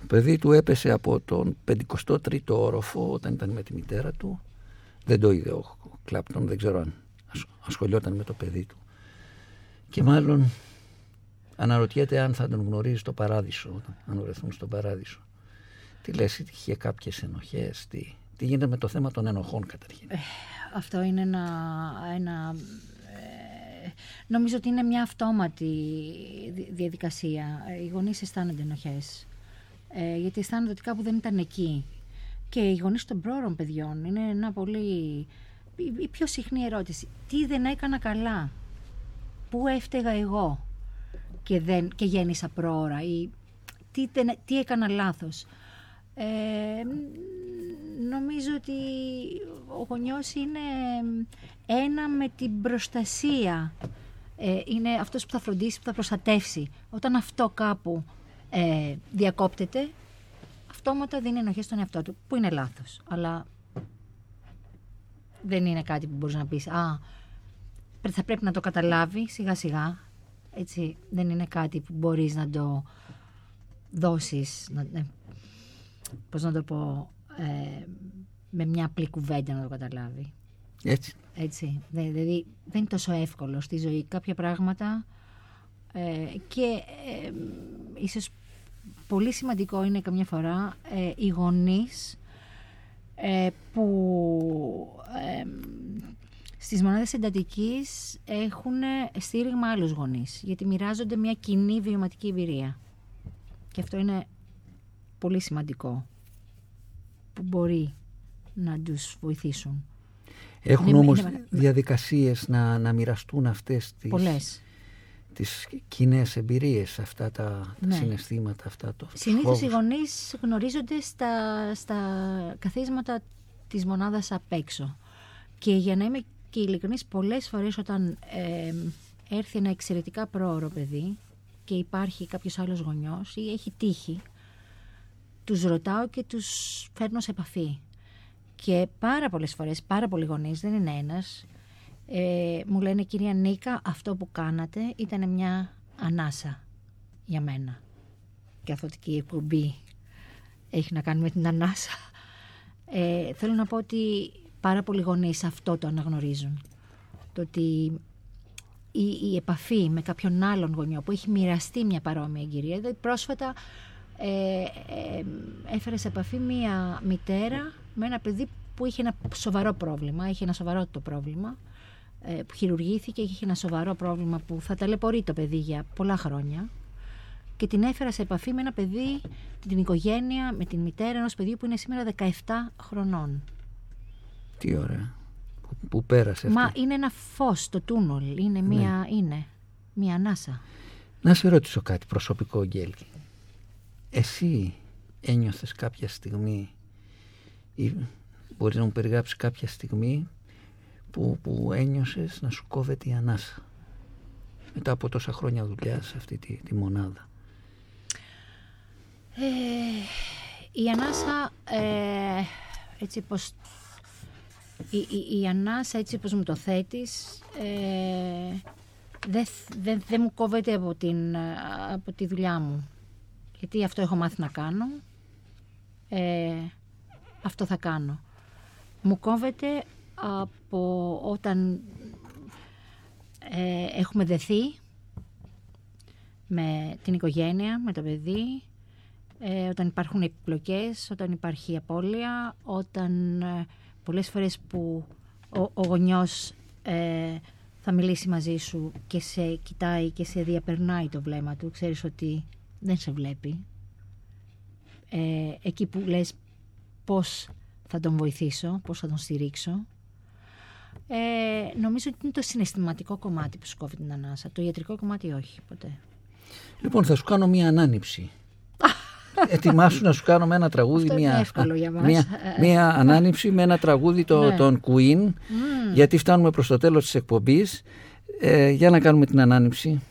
Speaker 2: Παιδί του έπεσε από τον 53ο όροφο όταν ήταν με τη μητέρα του. Δεν το είδε ο Κλάπτον, δεν ξέρω αν ασχολιόταν με το παιδί του. Και μάλλον αναρωτιέται αν θα τον γνωρίζει στο παράδεισο, αν βρεθούν στο παράδεισο. Τι λες, είχε κάποιες ενοχές, τι, τι γίνεται με το θέμα των ενοχών καταρχήν;
Speaker 4: Ε, αυτό είναι ένα, ένα ε, νομίζω ότι είναι μια αυτόματη διαδικασία. Οι γονείς αισθάνονται ενοχές. Ε, γιατί αισθάνονται ότι κάπου δεν ήταν εκεί. Και οι γονείς των πρόωρων παιδιών είναι ένα πολύ... Η πιο συχνή ερώτηση. Τι δεν έκανα καλά; Πού έφταιγα εγώ; Και, δεν, και γέννησα πρόωρα ή τι, τι έκανα λάθος; Ε, νομίζω ότι ο γονιός είναι ένα με την προστασία. Ε, είναι αυτός που θα φροντίσει, που θα προστατεύσει. Όταν αυτό κάπου ε, διακόπτεται, αυτόματα δίνει ενοχή στον εαυτό του, που είναι λάθος. Αλλά δεν είναι κάτι που μπορείς να πεις, α, θα πρέπει να το καταλάβει σιγά σιγά. Έτσι, δεν είναι κάτι που μπορείς να το δώσεις, να, ναι, πώς να το πω, ε, με μια απλή κουβέντα να το καταλάβει.
Speaker 2: Έτσι.
Speaker 4: Έτσι. Δηλαδή δεν είναι τόσο εύκολο στη ζωή κάποια πράγματα ε, και ε, ίσως πολύ σημαντικό είναι καμιά φορά ε, οι γονείς ε, που ε, στις μονάδες εντατικής έχουν στήριγμα άλλους γονείς γιατί μοιράζονται μια κοινή βιωματική εμπειρία και αυτό είναι πολύ σημαντικό που μπορεί να τους βοηθήσουν.
Speaker 2: Έχουν
Speaker 4: Είναι-
Speaker 2: όμως
Speaker 4: είναι-
Speaker 2: διαδικασίες να, να μοιραστούν αυτές τις,
Speaker 4: Πολλές.
Speaker 2: Τις κοινές εμπειρίες, αυτά τα, τα
Speaker 4: Ναι.
Speaker 2: συναισθήματα, αυτά το
Speaker 4: Συνήθως οι
Speaker 2: φόβους.
Speaker 4: γονείς γνωρίζονται στα, στα καθίσματα της μονάδας απ' έξω. Και για να είμαι και ειλικρινής, πολλές φορές όταν ε, έρθει ένα εξαιρετικά πρόωρο παιδί και υπάρχει κάποιος άλλος γονιός ή έχει τύχει, τους ρωτάω και τους φέρνω σε επαφή. Και πάρα πολλές φορές, πάρα πολλοί γονείς, δεν είναι ένας, ε, μου λένε κυρία Νίκα, αυτό που κάνατε ήταν μια ανάσα για μένα καθότι η εκπομπή έχει να κάνει με την ανάσα. Ε, θέλω να πω ότι πάρα πολλοί γονείς αυτό το αναγνωρίζουν. Το ότι η, η επαφή με κάποιον άλλον γονιό που έχει μοιραστεί μια παρόμοια εμπειρία. Δηλαδή πρόσφατα ε, ε, έφερε σε επαφή μια μητέρα με ένα παιδί που είχε ένα σοβαρό πρόβλημα, είχε ένα σοβαρό το πρόβλημα, ε, που χειρουργήθηκε και είχε ένα σοβαρό πρόβλημα που θα ταλαιπωρεί το παιδί για πολλά χρόνια και την έφερα σε επαφή με ένα παιδί, την οικογένεια, με την μητέρα ενός παιδιού που είναι σήμερα 17 χρονών.
Speaker 2: Τι ωραία. Που, που πέρασε
Speaker 4: Μα
Speaker 2: αυτό.
Speaker 4: είναι ένα φως το τούνολ, είναι μία, είναι μία ανάσα.
Speaker 2: Να σε ρωτήσω κάτι προσωπικό, Γκέλη. Εσύ ένιωθες κάποια στιγμή ή μπορείς να μου περιγράψεις κάποια στιγμή που, που ένιωσες να σου κόβεται η ανάσα μετά από τόσα χρόνια δουλειάς σε αυτή τη, τη μονάδα;
Speaker 4: Ε, η ανάσα, ε, έτσι πως... Η, η, η ανάσα έτσι πως μου το θέτεις ε, δεν δεν- δεν μου κόβεται από, την, ε, από τη δουλειά μου. Γιατί αυτό έχω μάθει να κάνω. Ε, αυτό θα κάνω. Μου κόβεται από όταν ε, έχουμε δεθεί με την οικογένεια, με το παιδί, ε, όταν υπάρχουν επιπλοκές, όταν υπάρχει απώλεια, όταν ε, πολλές φορές που ο, ο γονιός ε, θα μιλήσει μαζί σου και σε κοιτάει και σε διαπερνάει το βλέμμα του, ξέρεις ότι δεν σε βλέπει. Ε, εκεί που λες πώς θα τον βοηθήσω, πώς θα τον στηρίξω. Ε, νομίζω ότι είναι το συναισθηματικό κομμάτι που σου κόβει την ανάσα. Το ιατρικό κομμάτι όχι, ποτέ.
Speaker 2: Λοιπόν, θα σου κάνω μία ανάνυψη. Ετοιμάσου να σου κάνω με ένα τραγούδι
Speaker 4: Αυτό είναι
Speaker 2: μία,
Speaker 4: εύκολο για μας.
Speaker 2: μία, μία ανάνυψη με ένα τραγούδι το,
Speaker 4: Ναι.
Speaker 2: των Queen γιατί φτάνουμε προς το τέλος της εκπομπής ε, για να κάνουμε την ανάνυψη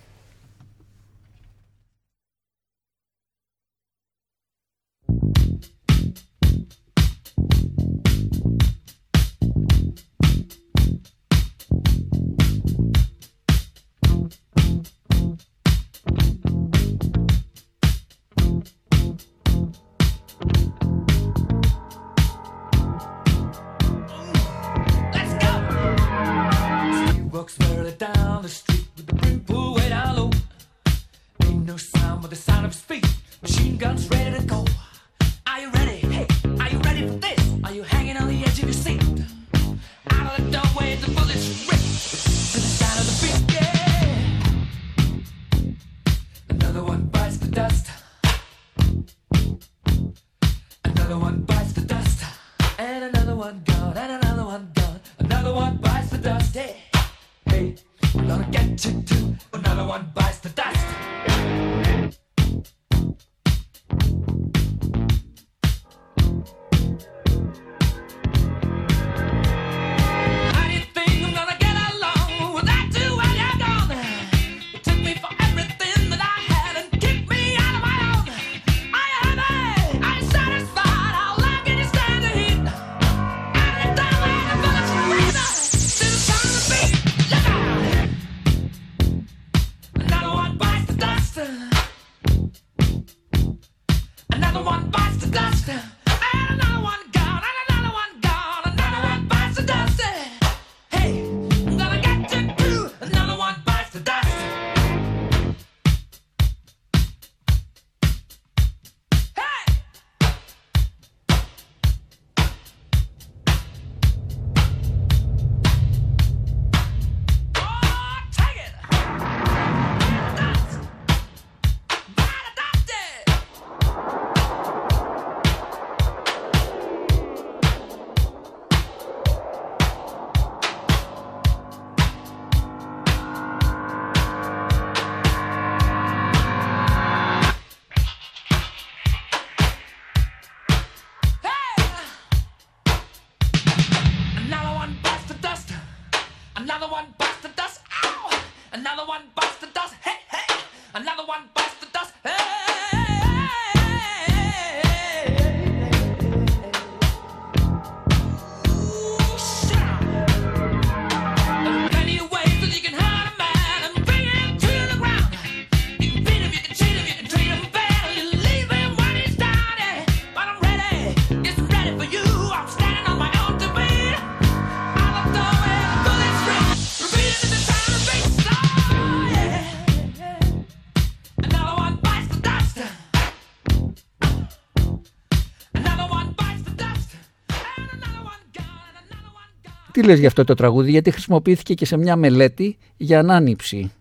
Speaker 2: λες για αυτό το τραγούδι, γιατί χρησιμοποιήθηκε και σε μια μελέτη για ανάνυψη.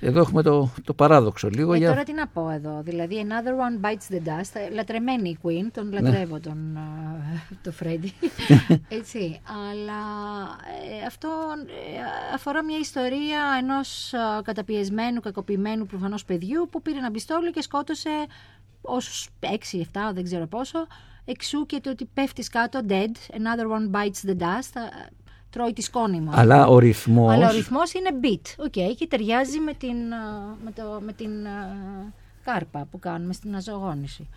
Speaker 2: Εδώ έχουμε το, το παράδοξο λίγο.
Speaker 4: Ε,
Speaker 2: για...
Speaker 4: Τώρα τι να πω εδώ. Δηλαδή, Another One Bites the Dust. ε, Λατρεμένη η Queen, τον
Speaker 2: Ναι.
Speaker 4: λατρεύω τον, ε, το Freddy. Έτσι. Αλλά ε, αυτό ε, αφορά μια ιστορία ενός ε, καταπιεσμένου, κακοποιημένου προφανώς παιδιού που πήρε ένα πιστόλι και σκότωσε όσους 6-7, δεν ξέρω πόσο. Εξού και το ότι πέφτεις κάτω, dead. Another one bites the dust. Ε, Τρώει τη σκόνη μου.
Speaker 2: Αλλά ο ρυθμός...
Speaker 4: Αλλά ο ρυθμός είναι beat, OK, και ταιριάζει με την, α, με το, με την α, ΚΑΡΠΑ που κάνουμε στην αναζωογόνηση.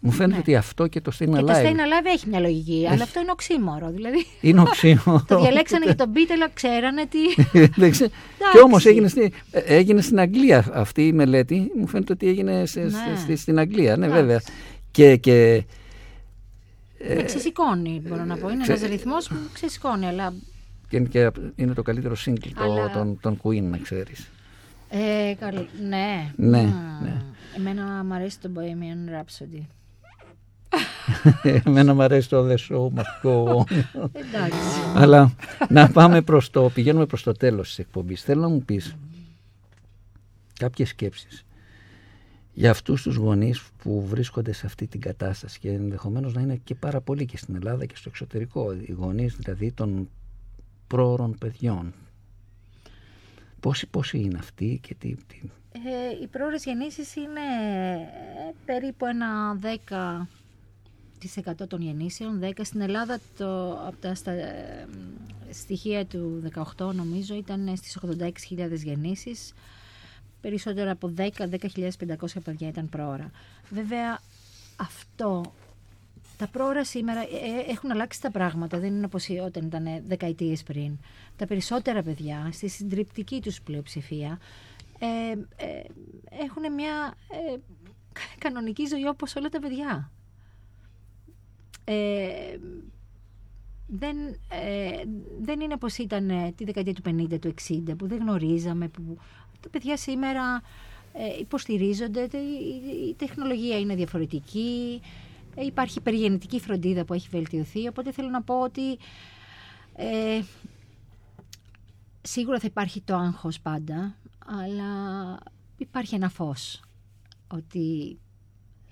Speaker 2: Μου φαίνεται ότι αυτό και το Stayin'
Speaker 4: Και
Speaker 2: Alive
Speaker 4: το Stayin' Alive έχει μια λογική, αλλά αυτό είναι οξύμορο. Δηλαδή,
Speaker 2: είναι οξύμορο.
Speaker 4: το διαλέξανε για τον beat, αλλά ξέρανε τι...
Speaker 2: Δεν ξέρω. και
Speaker 4: Εντάξει.
Speaker 2: όμως έγινε, στη- ε, έγινε στην Αγγλία αυτή η μελέτη. Μου φαίνεται ότι έγινε σε- σε-
Speaker 4: Ναι.
Speaker 2: στη- στην Αγγλία. Ναι,
Speaker 4: Εντάξει.
Speaker 2: βέβαια. Και, και
Speaker 4: με ξεσηκώνει, μπορώ να πω. Είναι
Speaker 2: ξε-
Speaker 4: ένας ρυθμός που ξεσηκώνει, αλλά...
Speaker 2: και είναι, και είναι το καλύτερο single το,
Speaker 4: Αλλά-
Speaker 2: των, των Queen, να ξέρεις.
Speaker 4: Ε, καλ- ναι.
Speaker 2: Ναι,
Speaker 4: Μμ.
Speaker 2: ναι.
Speaker 4: Εμένα μου αρέσει το Bohemian Rhapsody.
Speaker 2: Εμένα μου αρέσει το The Show Must Go On.
Speaker 4: Εντάξει.
Speaker 2: Αλλά να πάμε προς το, πηγαίνουμε προς το τέλος της εκπομπής. Θέλω να μου πεις κάποιες σκέψεις για αυτούς τους γονείς που βρίσκονται σε αυτή την κατάσταση και ενδεχομένως να είναι και πάρα πολλοί και στην Ελλάδα και στο εξωτερικό, οι γονείς δηλαδή των πρόωρων παιδιών. Πόσοι, πόσοι είναι αυτοί και τι... τι...
Speaker 4: Ε, οι πρόορες γεννήσεις είναι ε, περίπου ένα 10% των γεννήσεων. 10 στην Ελλάδα το, από τα στα, ε, στοιχεία του 18 νομίζω ήταν στις 86.000 γεννήσεις. Περισσότερο από 10, 10.500 παιδιά ήταν πρόωρα. Βέβαια αυτό τα πρόωρα σήμερα ε, ε, έχουν αλλάξει τα πράγματα. Δεν είναι όπως όταν ήταν δεκαετίες πριν. Τα περισσότερα παιδιά, στη συντριπτική τους πλειοψηφία, ε, ε, έχουν μια ε, κανονική ζωή όπως όλα τα παιδιά. Ε, δεν, ε, δεν είναι πως ήταν ε, τη δεκαετία του 50, του 60 που δεν γνωρίζαμε, που τα παιδιά σήμερα ε, υποστηρίζονται, τε- η, η τεχνολογία είναι διαφορετική, ε, υπάρχει περιγεννητική φροντίδα που έχει βελτιωθεί, οπότε θέλω να πω ότι ε, σίγουρα θα υπάρχει το άγχος πάντα, αλλά υπάρχει ένα φως ότι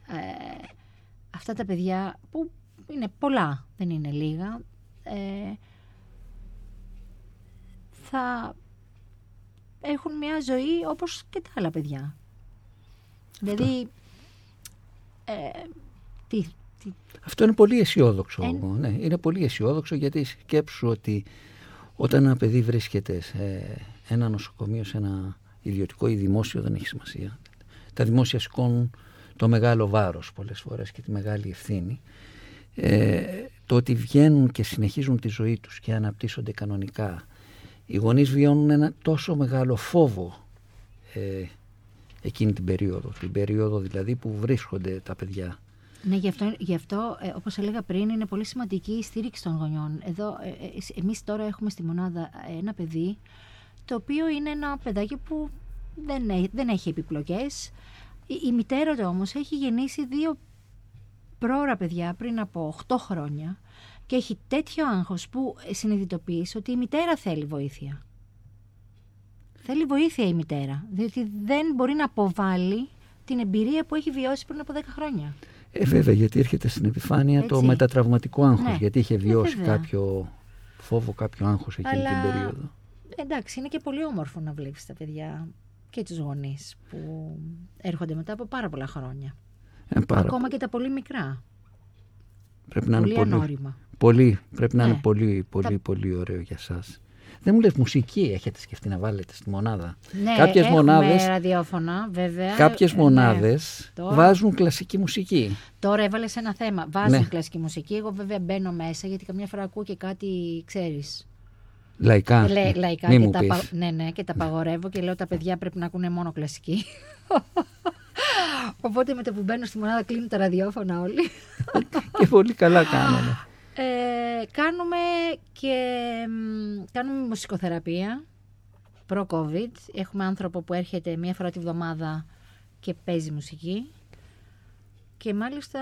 Speaker 4: ε, αυτά τα παιδιά που είναι πολλά, δεν είναι λίγα, ε, θα έχουν μια ζωή όπως και τα άλλα παιδιά. Δηλαδή, ε, τι, τι,
Speaker 2: Αυτό είναι πολύ αισιόδοξο.
Speaker 4: Εν-
Speaker 2: Ναι, είναι πολύ αισιόδοξο γιατί σκέψου ότι όταν ένα παιδί βρίσκεται σε ένα νοσοκομείο, σε ένα ιδιωτικό ή δημόσιο, δεν έχει σημασία. Τα δημόσια σηκώνουν το μεγάλο βάρος πολλές φορές και τη μεγάλη ευθύνη. Ε, το ότι βγαίνουν και συνεχίζουν τη ζωή τους και αναπτύσσονται κανονικά. Οι γονείς βιώνουν ένα τόσο μεγάλο φόβο ε, εκείνη την περίοδο. Την περίοδο δηλαδή που βρίσκονται τα παιδιά.
Speaker 4: Ναι, γι' αυτό, γι αυτό ε, όπως έλεγα πριν, είναι πολύ σημαντική η στήριξη των γονιών. Εδώ, ε, ε, εμείς τώρα έχουμε στη μονάδα ένα παιδί, το οποίο είναι ένα παιδάκι που δεν, έ- δεν έχει επιπλοκές. Η, η μητέρα του όμως έχει γεννήσει δύο πρόωρα παιδιά πριν από 8 χρόνια και έχει τέτοιο άγχος που συνειδητοποιείς ότι η μητέρα θέλει βοήθεια. Θέλει βοήθεια η μητέρα, διότι δεν μπορεί να αποβάλει την εμπειρία που έχει βιώσει πριν από 10 χρόνια.
Speaker 2: Ε, βέβαια, γιατί έρχεται στην επιφάνεια το
Speaker 4: Έτσι.
Speaker 2: μετατραυματικό άγχος,
Speaker 4: Ναι.
Speaker 2: γιατί είχε
Speaker 4: Ε,
Speaker 2: βιώσει
Speaker 4: βέβαια.
Speaker 2: κάποιο φόβο, κάποιο άγχος εκείνη
Speaker 4: Αλλά-
Speaker 2: την περίοδο.
Speaker 4: Εντάξει, είναι και πολύ όμορφο να βλέπεις τα παιδιά και τους γονείς που έρχονται μετά από πάρα πολλά χρόνια.
Speaker 2: Ε, πάρα
Speaker 4: Ακόμα και τα πολύ μικρά.
Speaker 2: Πρέπει να
Speaker 4: πολύ
Speaker 2: είναι πολύ,
Speaker 4: ανώριμα.
Speaker 2: πολύ, πρέπει να
Speaker 4: Ναι.
Speaker 2: είναι πολύ, πολύ,
Speaker 4: Τα-
Speaker 2: πολύ ωραίο για σας. Δεν μου λες μουσική έχετε σκεφτεί να βάλετε στη μονάδα.
Speaker 4: Ναι,
Speaker 2: κάποιες
Speaker 4: έχουμε
Speaker 2: μονάδες,
Speaker 4: ραδιόφωνα, βέβαια.
Speaker 2: κάποιες
Speaker 4: Ε, ναι.
Speaker 2: μονάδες
Speaker 4: Τώρα-
Speaker 2: βάζουν κλασική μουσική.
Speaker 4: Τώρα έβαλες ένα θέμα. Βάζουν
Speaker 2: Ναι.
Speaker 4: κλασική μουσική. Εγώ βέβαια μπαίνω μέσα γιατί καμιά φορά ακούω και κάτι, ξέρεις,
Speaker 2: Λαϊκά.
Speaker 4: λε- λαϊκά
Speaker 2: Μη
Speaker 4: και
Speaker 2: μου
Speaker 4: τα,
Speaker 2: πεις.
Speaker 4: πα- ναι, ναι, και τα παγορεύω και λέω τα παιδιά πρέπει να ακούνε μόνο κλασική. Οπότε με το που μπαίνω στη μονάδα κλείνουν τα ραδιόφωνα όλοι.
Speaker 2: και πολύ καλά κάνανε.
Speaker 4: Ε, κάνουμε και μ, κάνουμε μουσικοθεραπεία προ-COVID. Έχουμε άνθρωπο που έρχεται μία φορά τη βδομάδα και παίζει μουσική. Και μάλιστα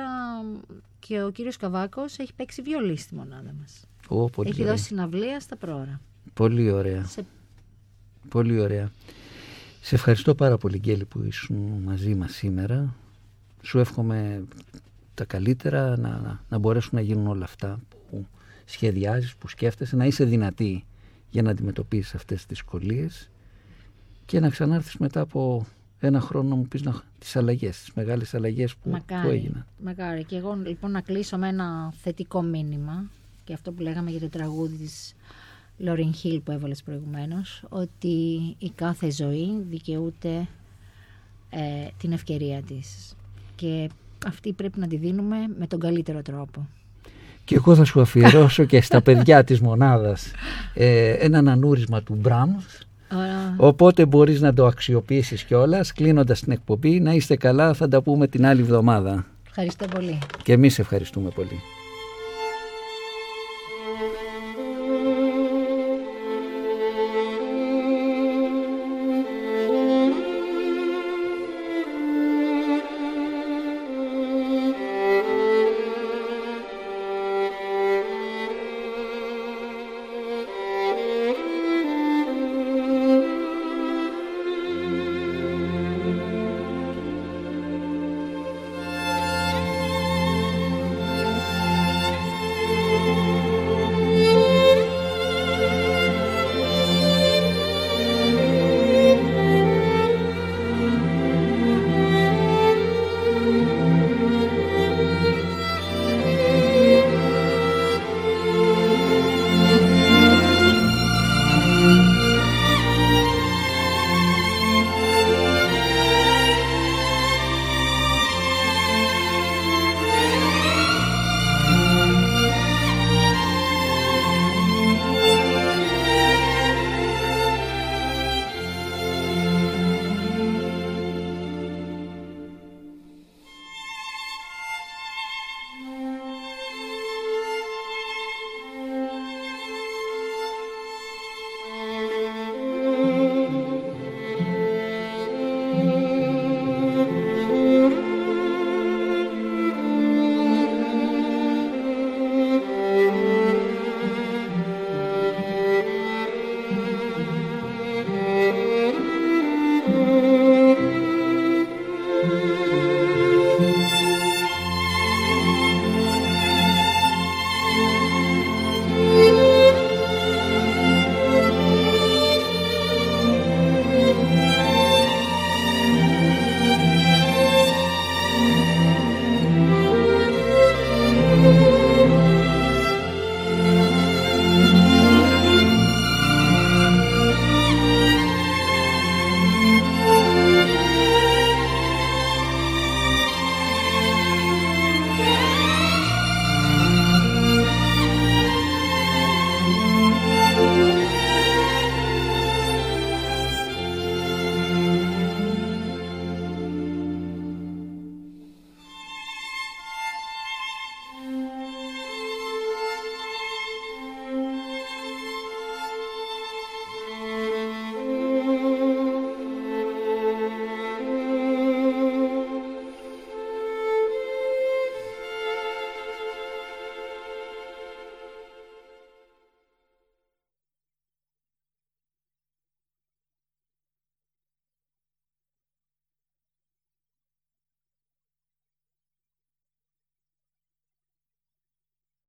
Speaker 4: και ο κύριος Καβάκος έχει παίξει βιολί στη μονάδα μας.
Speaker 2: Ω, πολύ,
Speaker 4: έχει
Speaker 2: ωραία.
Speaker 4: δώσει συναυλία στα πρόωρα.
Speaker 2: πολύ ωραία.
Speaker 4: Σε...
Speaker 2: Πολύ ωραία. Σε ευχαριστώ πάρα πολύ Γκέλη που ήσουν μαζί μας σήμερα. Σου εύχομαι τα καλύτερα να, να, να μπορέσουν να γίνουν όλα αυτά που σχεδιάζεις, που σκέφτεσαι, να είσαι δυνατή για να αντιμετωπίσεις αυτές τις δυσκολίες και να ξανάρθεις μετά από ένα χρόνο να μου πεις να, τις αλλαγές, τις μεγάλες αλλαγές που, που
Speaker 4: Μακάρι,
Speaker 2: έγιναν.
Speaker 4: μακάρι. Και εγώ λοιπόν να κλείσω με ένα θετικό μήνυμα και αυτό που λέγαμε για το τραγούδι της Λόριν Χίλ που έβαλες προηγουμένως ότι η κάθε ζωή δικαιούται ε, την ευκαιρία της και αυτή πρέπει να τη δίνουμε με τον καλύτερο τρόπο.
Speaker 2: Και εγώ θα σου αφιερώσω και στα παιδιά της μονάδας ε, έναν ανούρισμα του Μπραμς
Speaker 4: Ωραία.
Speaker 2: Οπότε μπορείς να το αξιοποιήσεις κιόλας κλείνοντας την εκπομπή. Να είστε καλά, θα τα πούμε την άλλη εβδομάδα.
Speaker 4: Ευχαριστώ πολύ.
Speaker 2: Και εμείς ευχαριστούμε πολύ.